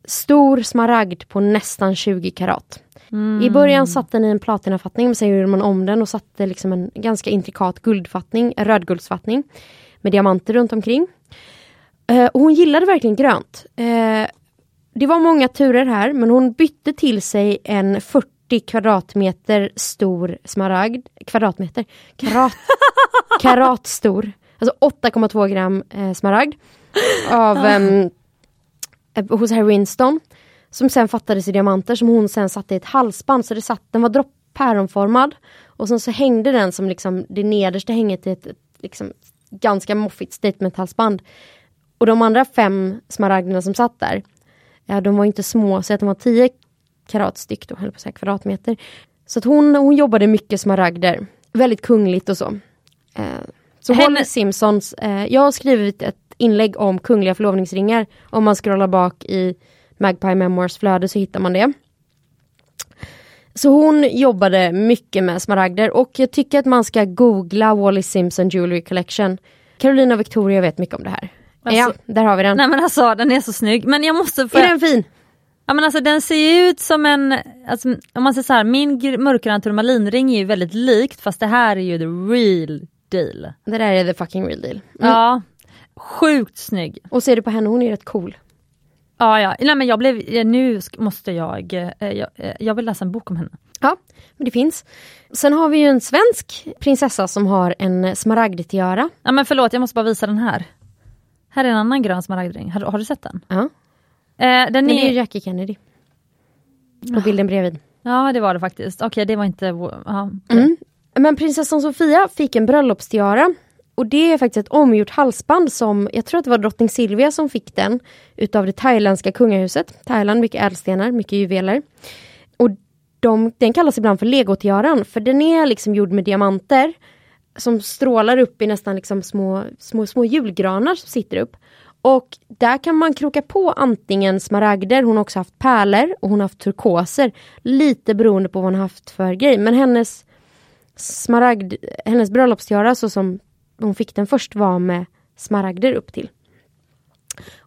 [SPEAKER 2] stor smaragd på nästan 20 karat. I början satte den i en platinafattning men sen gjorde man om den och satte liksom en ganska intrikat guldfattning, en rödguldsfattning med diamanter runt omkring. Eh, och hon gillade verkligen grönt. Eh, det var många turer här men hon bytte till sig en 40 kvadratmeter stor smaragd. Kvadratmeter? Karat, karat stor. Alltså 8,2 gram eh, smaragd. Av, eh, hos Harry Winston. Som sen fattades i diamanter som hon sen satte i ett halsband så det satt, den var dropp päronformad. Och sen så hängde den som liksom det nedersta hänget i ett, ett liksom, ganska moffigt statementhalsband. Och de andra fem smaragderna som satt där, ja, de var inte små, så att de var 10 karat styck då, höll på att säga kvadratmeter. Så att hon, hon jobbade mycket smaragder. Väldigt kungligt och så. Eh, så
[SPEAKER 1] Henne-
[SPEAKER 2] Holly Simpsons, eh, jag har skrivit ett inlägg om kungliga förlovningsringar. Om man scrollar bak i Magpie Memoirs flöde så hittar man det. Så hon jobbade mycket med smaragder och jag tycker att man ska googla Wallis Simpson Jewelry Collection. Carolina Victoria vet mycket om det här.
[SPEAKER 1] Alltså-
[SPEAKER 2] ja, där har vi den.
[SPEAKER 1] Nej men alltså den är så snygg. Men jag måste få...
[SPEAKER 2] Är den fin?
[SPEAKER 1] Ja men alltså den ser ju ut som en, alltså, om man säger så här, min gr- mörkgröna turmalinring är ju väldigt likt fast det här är ju the real deal.
[SPEAKER 2] Det där är the fucking real deal. Mm.
[SPEAKER 1] Ja, sjukt snygg.
[SPEAKER 2] Och ser du på henne, hon är rätt cool.
[SPEAKER 1] Ja, ja. Nej, men jag blev, eh, nu måste jag, eh, jag, eh, jag vill läsa en bok om henne.
[SPEAKER 2] Ja, men det finns. Sen har vi ju en svensk prinsessa som har en smaragdtiara.
[SPEAKER 1] Ja, men förlåt, jag måste bara visa den här. Här är en annan grön smaragdring. Har, har du sett den?
[SPEAKER 2] Ja,
[SPEAKER 1] Eh, den
[SPEAKER 2] det är
[SPEAKER 1] är,
[SPEAKER 2] Jackie Kennedy. På bilden bredvid.
[SPEAKER 1] ja, det var det faktiskt. Okej, det var inte... Ja, okej.
[SPEAKER 2] Mm. Men prinsessan Sofia fick en bröllopstiara. Och det är faktiskt ett omgjort halsband som, jag tror att det var drottning Silvia som fick den utav det thailändska kungahuset. Thailand, mycket ädelstenar, mycket juveler. Och de, den kallas ibland för legotiaran för den är liksom gjord med diamanter som strålar upp i nästan liksom små, små, små julgranar som sitter upp. Och där kan man kroka på antingen smaragder, hon har också haft pärlor och hon har haft turkoser. Lite beroende på vad hon har haft för grej. Men hennes smaragd, hennes bröllopstiara så som hon fick den först var med smaragder upp till.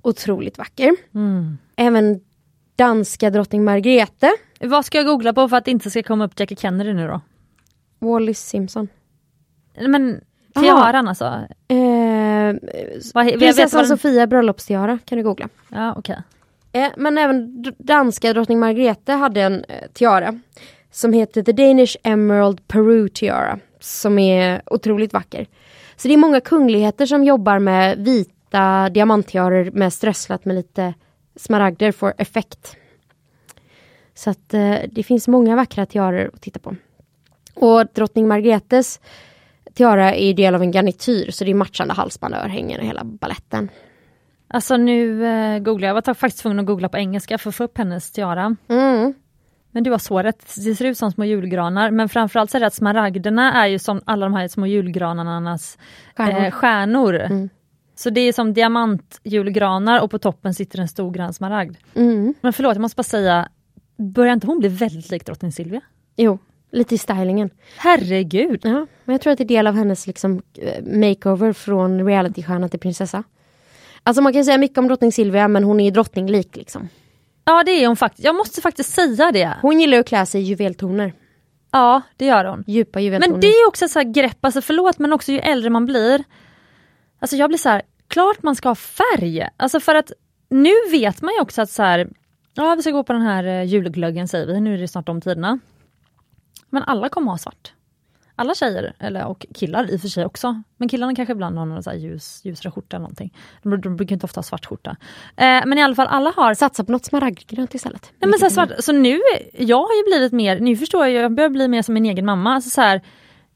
[SPEAKER 2] Otroligt vacker.
[SPEAKER 1] Mm.
[SPEAKER 2] Även danska drottning Margrethe,
[SPEAKER 1] Vad ska jag googla på för att det inte ska komma upp Jackie Kennedy nu då?
[SPEAKER 2] Wallis Simpson.
[SPEAKER 1] Men tiaran alltså?
[SPEAKER 2] Eh,
[SPEAKER 1] Vad,
[SPEAKER 2] prinsessan
[SPEAKER 1] den-
[SPEAKER 2] Sofia bröllopstiara kan du googla.
[SPEAKER 1] Ja, okej.
[SPEAKER 2] Eh, men även danska drottning Margrethe hade en eh, tiara som heter The Danish Emerald Peru Tiara som är otroligt vacker. Så det är många kungligheter som jobbar med vita diamanttiaror med strösslat med lite smaragder för effekt. Så att eh, det finns många vackra tiaror att titta på. Och drottning Margrethes tiara är ju del av en garnityr så det är matchande halsband, örhängen och hela balletten.
[SPEAKER 1] Alltså nu eh, googlar jag, jag var faktiskt tvungen att googla på engelska för att få upp hennes tiara.
[SPEAKER 2] Mm.
[SPEAKER 1] Men du har så rätt, det ser ut som små julgranar men framförallt så är det att smaragderna är ju som alla de här små julgranarnas
[SPEAKER 2] Stjärnor.
[SPEAKER 1] eh, stjärnor.
[SPEAKER 2] Mm.
[SPEAKER 1] Så det är som diamantjulgranar och på toppen sitter en stor grön smaragd.
[SPEAKER 2] Mm.
[SPEAKER 1] Men förlåt, jag måste bara säga, börjar inte hon bli väldigt lik drottning Silvia?
[SPEAKER 2] Jo, lite i stylingen.
[SPEAKER 1] Herregud!
[SPEAKER 2] Ja, men jag tror att det är del av hennes liksom, eh, makeover från realitystjärna till prinsessa. Alltså man kan säga mycket om drottning Silvia men hon är drottninglik liksom.
[SPEAKER 1] Ja det är hon faktiskt, jag måste faktiskt säga det.
[SPEAKER 2] Hon gillar att klä sig i juveltoner.
[SPEAKER 1] Ja det gör hon.
[SPEAKER 2] Djupa juveltoner.
[SPEAKER 1] Men det är också så här grepp, alltså förlåt men också ju äldre man blir. Alltså jag blir så här, klart man ska ha färg. Alltså för att nu vet man ju också att så här, ja vi ska gå på den här eh, julglöggen säger vi, nu är det snart de tiderna. Men alla kommer ha svart. Alla tjejer, eller, och killar i och för sig också. Men killarna kanske ibland har någon så ljus, ljusare skjorta eller någonting. De, de brukar inte ofta ha svart skjorta. Eh, men i alla fall alla har
[SPEAKER 2] Satsa på något smaragdgrönt istället.
[SPEAKER 1] Nej, men så, svart, så nu, jag har ju blivit mer, nu förstår jag, jag börjar bli mer som min egen mamma. Alltså så här,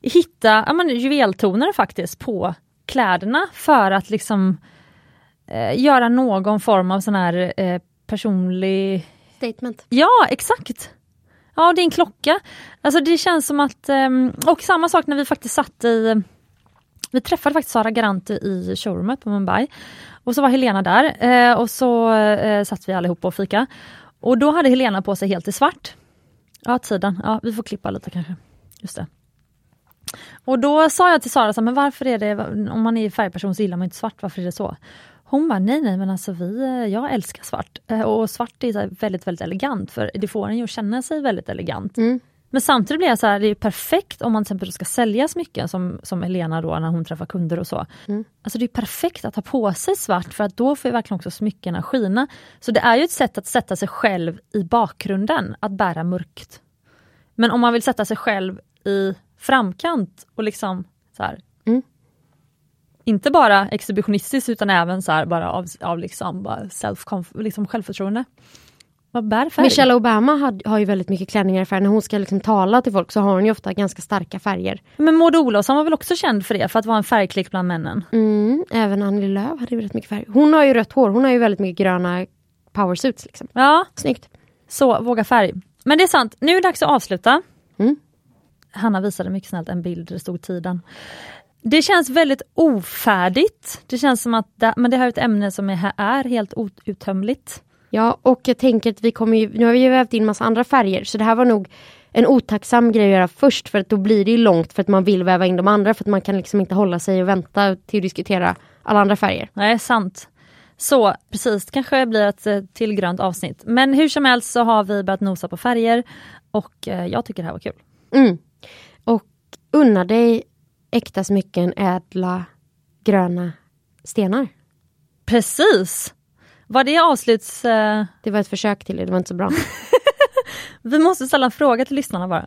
[SPEAKER 1] hitta ja, men, juveltoner faktiskt på kläderna för att liksom eh, göra någon form av sån här eh, personlig...
[SPEAKER 2] Statement.
[SPEAKER 1] Ja, exakt! Ja, det är en klocka. Alltså det känns som att, ehm, och samma sak när vi faktiskt satt i vi träffade faktiskt Sara Garanti i showroomet på Mumbai. Och så var Helena där eh, och så eh, satt vi allihopa och fika. Och då hade Helena på sig helt i svart. Ja, tiden. Ja, vi får klippa lite kanske. Just det. Och då sa jag till Sara, så här, men varför är det, om man är färgperson så gillar man inte svart, varför är det så? Hon bara, nej nej men alltså vi, eh, jag älskar svart. Eh, Och svart är väldigt väldigt elegant för det får en ju att känna sig väldigt elegant.
[SPEAKER 2] Mm.
[SPEAKER 1] Men samtidigt blir jag så här, det är perfekt om man till exempel ska sälja smycken som, som Elena då när hon träffar kunder och så.
[SPEAKER 2] Mm.
[SPEAKER 1] Alltså det är perfekt att ha på sig svart för att då får verkligen också smyckena skina. Så det är ju ett sätt att sätta sig själv i bakgrunden, att bära mörkt. Men om man vill sätta sig själv i framkant och liksom så här,
[SPEAKER 2] Mm.
[SPEAKER 1] Inte bara exhibitionistiskt utan även så bara av, av liksom, bara self liksom självförtroende. Vad bär färg?
[SPEAKER 2] Michelle Obama had, har ju väldigt mycket klänningar i färg. När hon ska liksom tala till folk så har hon ju ofta ganska starka färger.
[SPEAKER 1] Men Maud Olofsson var väl också känd för det, för att vara en färgklick bland männen?
[SPEAKER 2] Mm, även Annie Lööf hade ju väldigt mycket färg. Hon har ju rött hår, hon har ju väldigt mycket gröna powersuits. Liksom.
[SPEAKER 1] Ja,
[SPEAKER 2] Snyggt.
[SPEAKER 1] så våga färg. Men det är sant, nu är det dags att avsluta.
[SPEAKER 2] Mm.
[SPEAKER 1] Hanna visade mycket snällt en bild där det stod tiden. Det känns väldigt ofärdigt. Det känns som att det, men det här är ett ämne som är, är helt outtömligt.
[SPEAKER 2] Ja, och jag tänker att vi kommer ju, nu har vi ju vävt in massa andra färger så det här var nog en otacksam grej att göra först för att då blir det ju långt för att man vill väva in de andra för att man kan liksom inte hålla sig och vänta till att diskutera alla andra färger.
[SPEAKER 1] Nej, sant. Så precis, det kanske blir ett eh, till grönt avsnitt. Men hur som helst så har vi börjat nosa på färger och eh, jag tycker det här var kul.
[SPEAKER 2] Mm. Och unna dig äkta smycken, ädla, gröna stenar.
[SPEAKER 1] Precis! Var det avsluts... Eh,
[SPEAKER 2] Det var ett försök till det, det var inte så bra.
[SPEAKER 1] vi måste ställa en fråga till lyssnarna bara.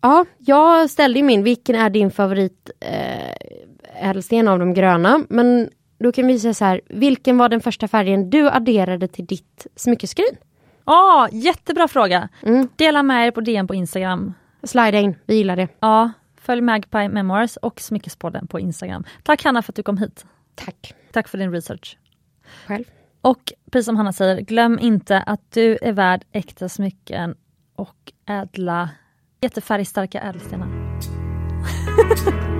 [SPEAKER 2] Ja, jag ställde ju min, vilken är din favorit eh, ädelsten av de gröna? Men då kan vi säga så här, vilken var den första färgen du adderade till ditt smyckeskrin?
[SPEAKER 1] Ja, jättebra fråga!
[SPEAKER 2] Mm.
[SPEAKER 1] Dela med er på DM på Instagram.
[SPEAKER 2] Slida in, vi gillar det.
[SPEAKER 1] Ja, följ Magpie Memoirs och Smyckespodden på Instagram. Tack Hanna för att du kom hit.
[SPEAKER 2] Tack.
[SPEAKER 1] Tack för din research.
[SPEAKER 2] Själv.
[SPEAKER 1] Och precis som Hanna säger, glöm inte att du är värd äkta smycken och ädla, jättefärgstarka ädelstenar.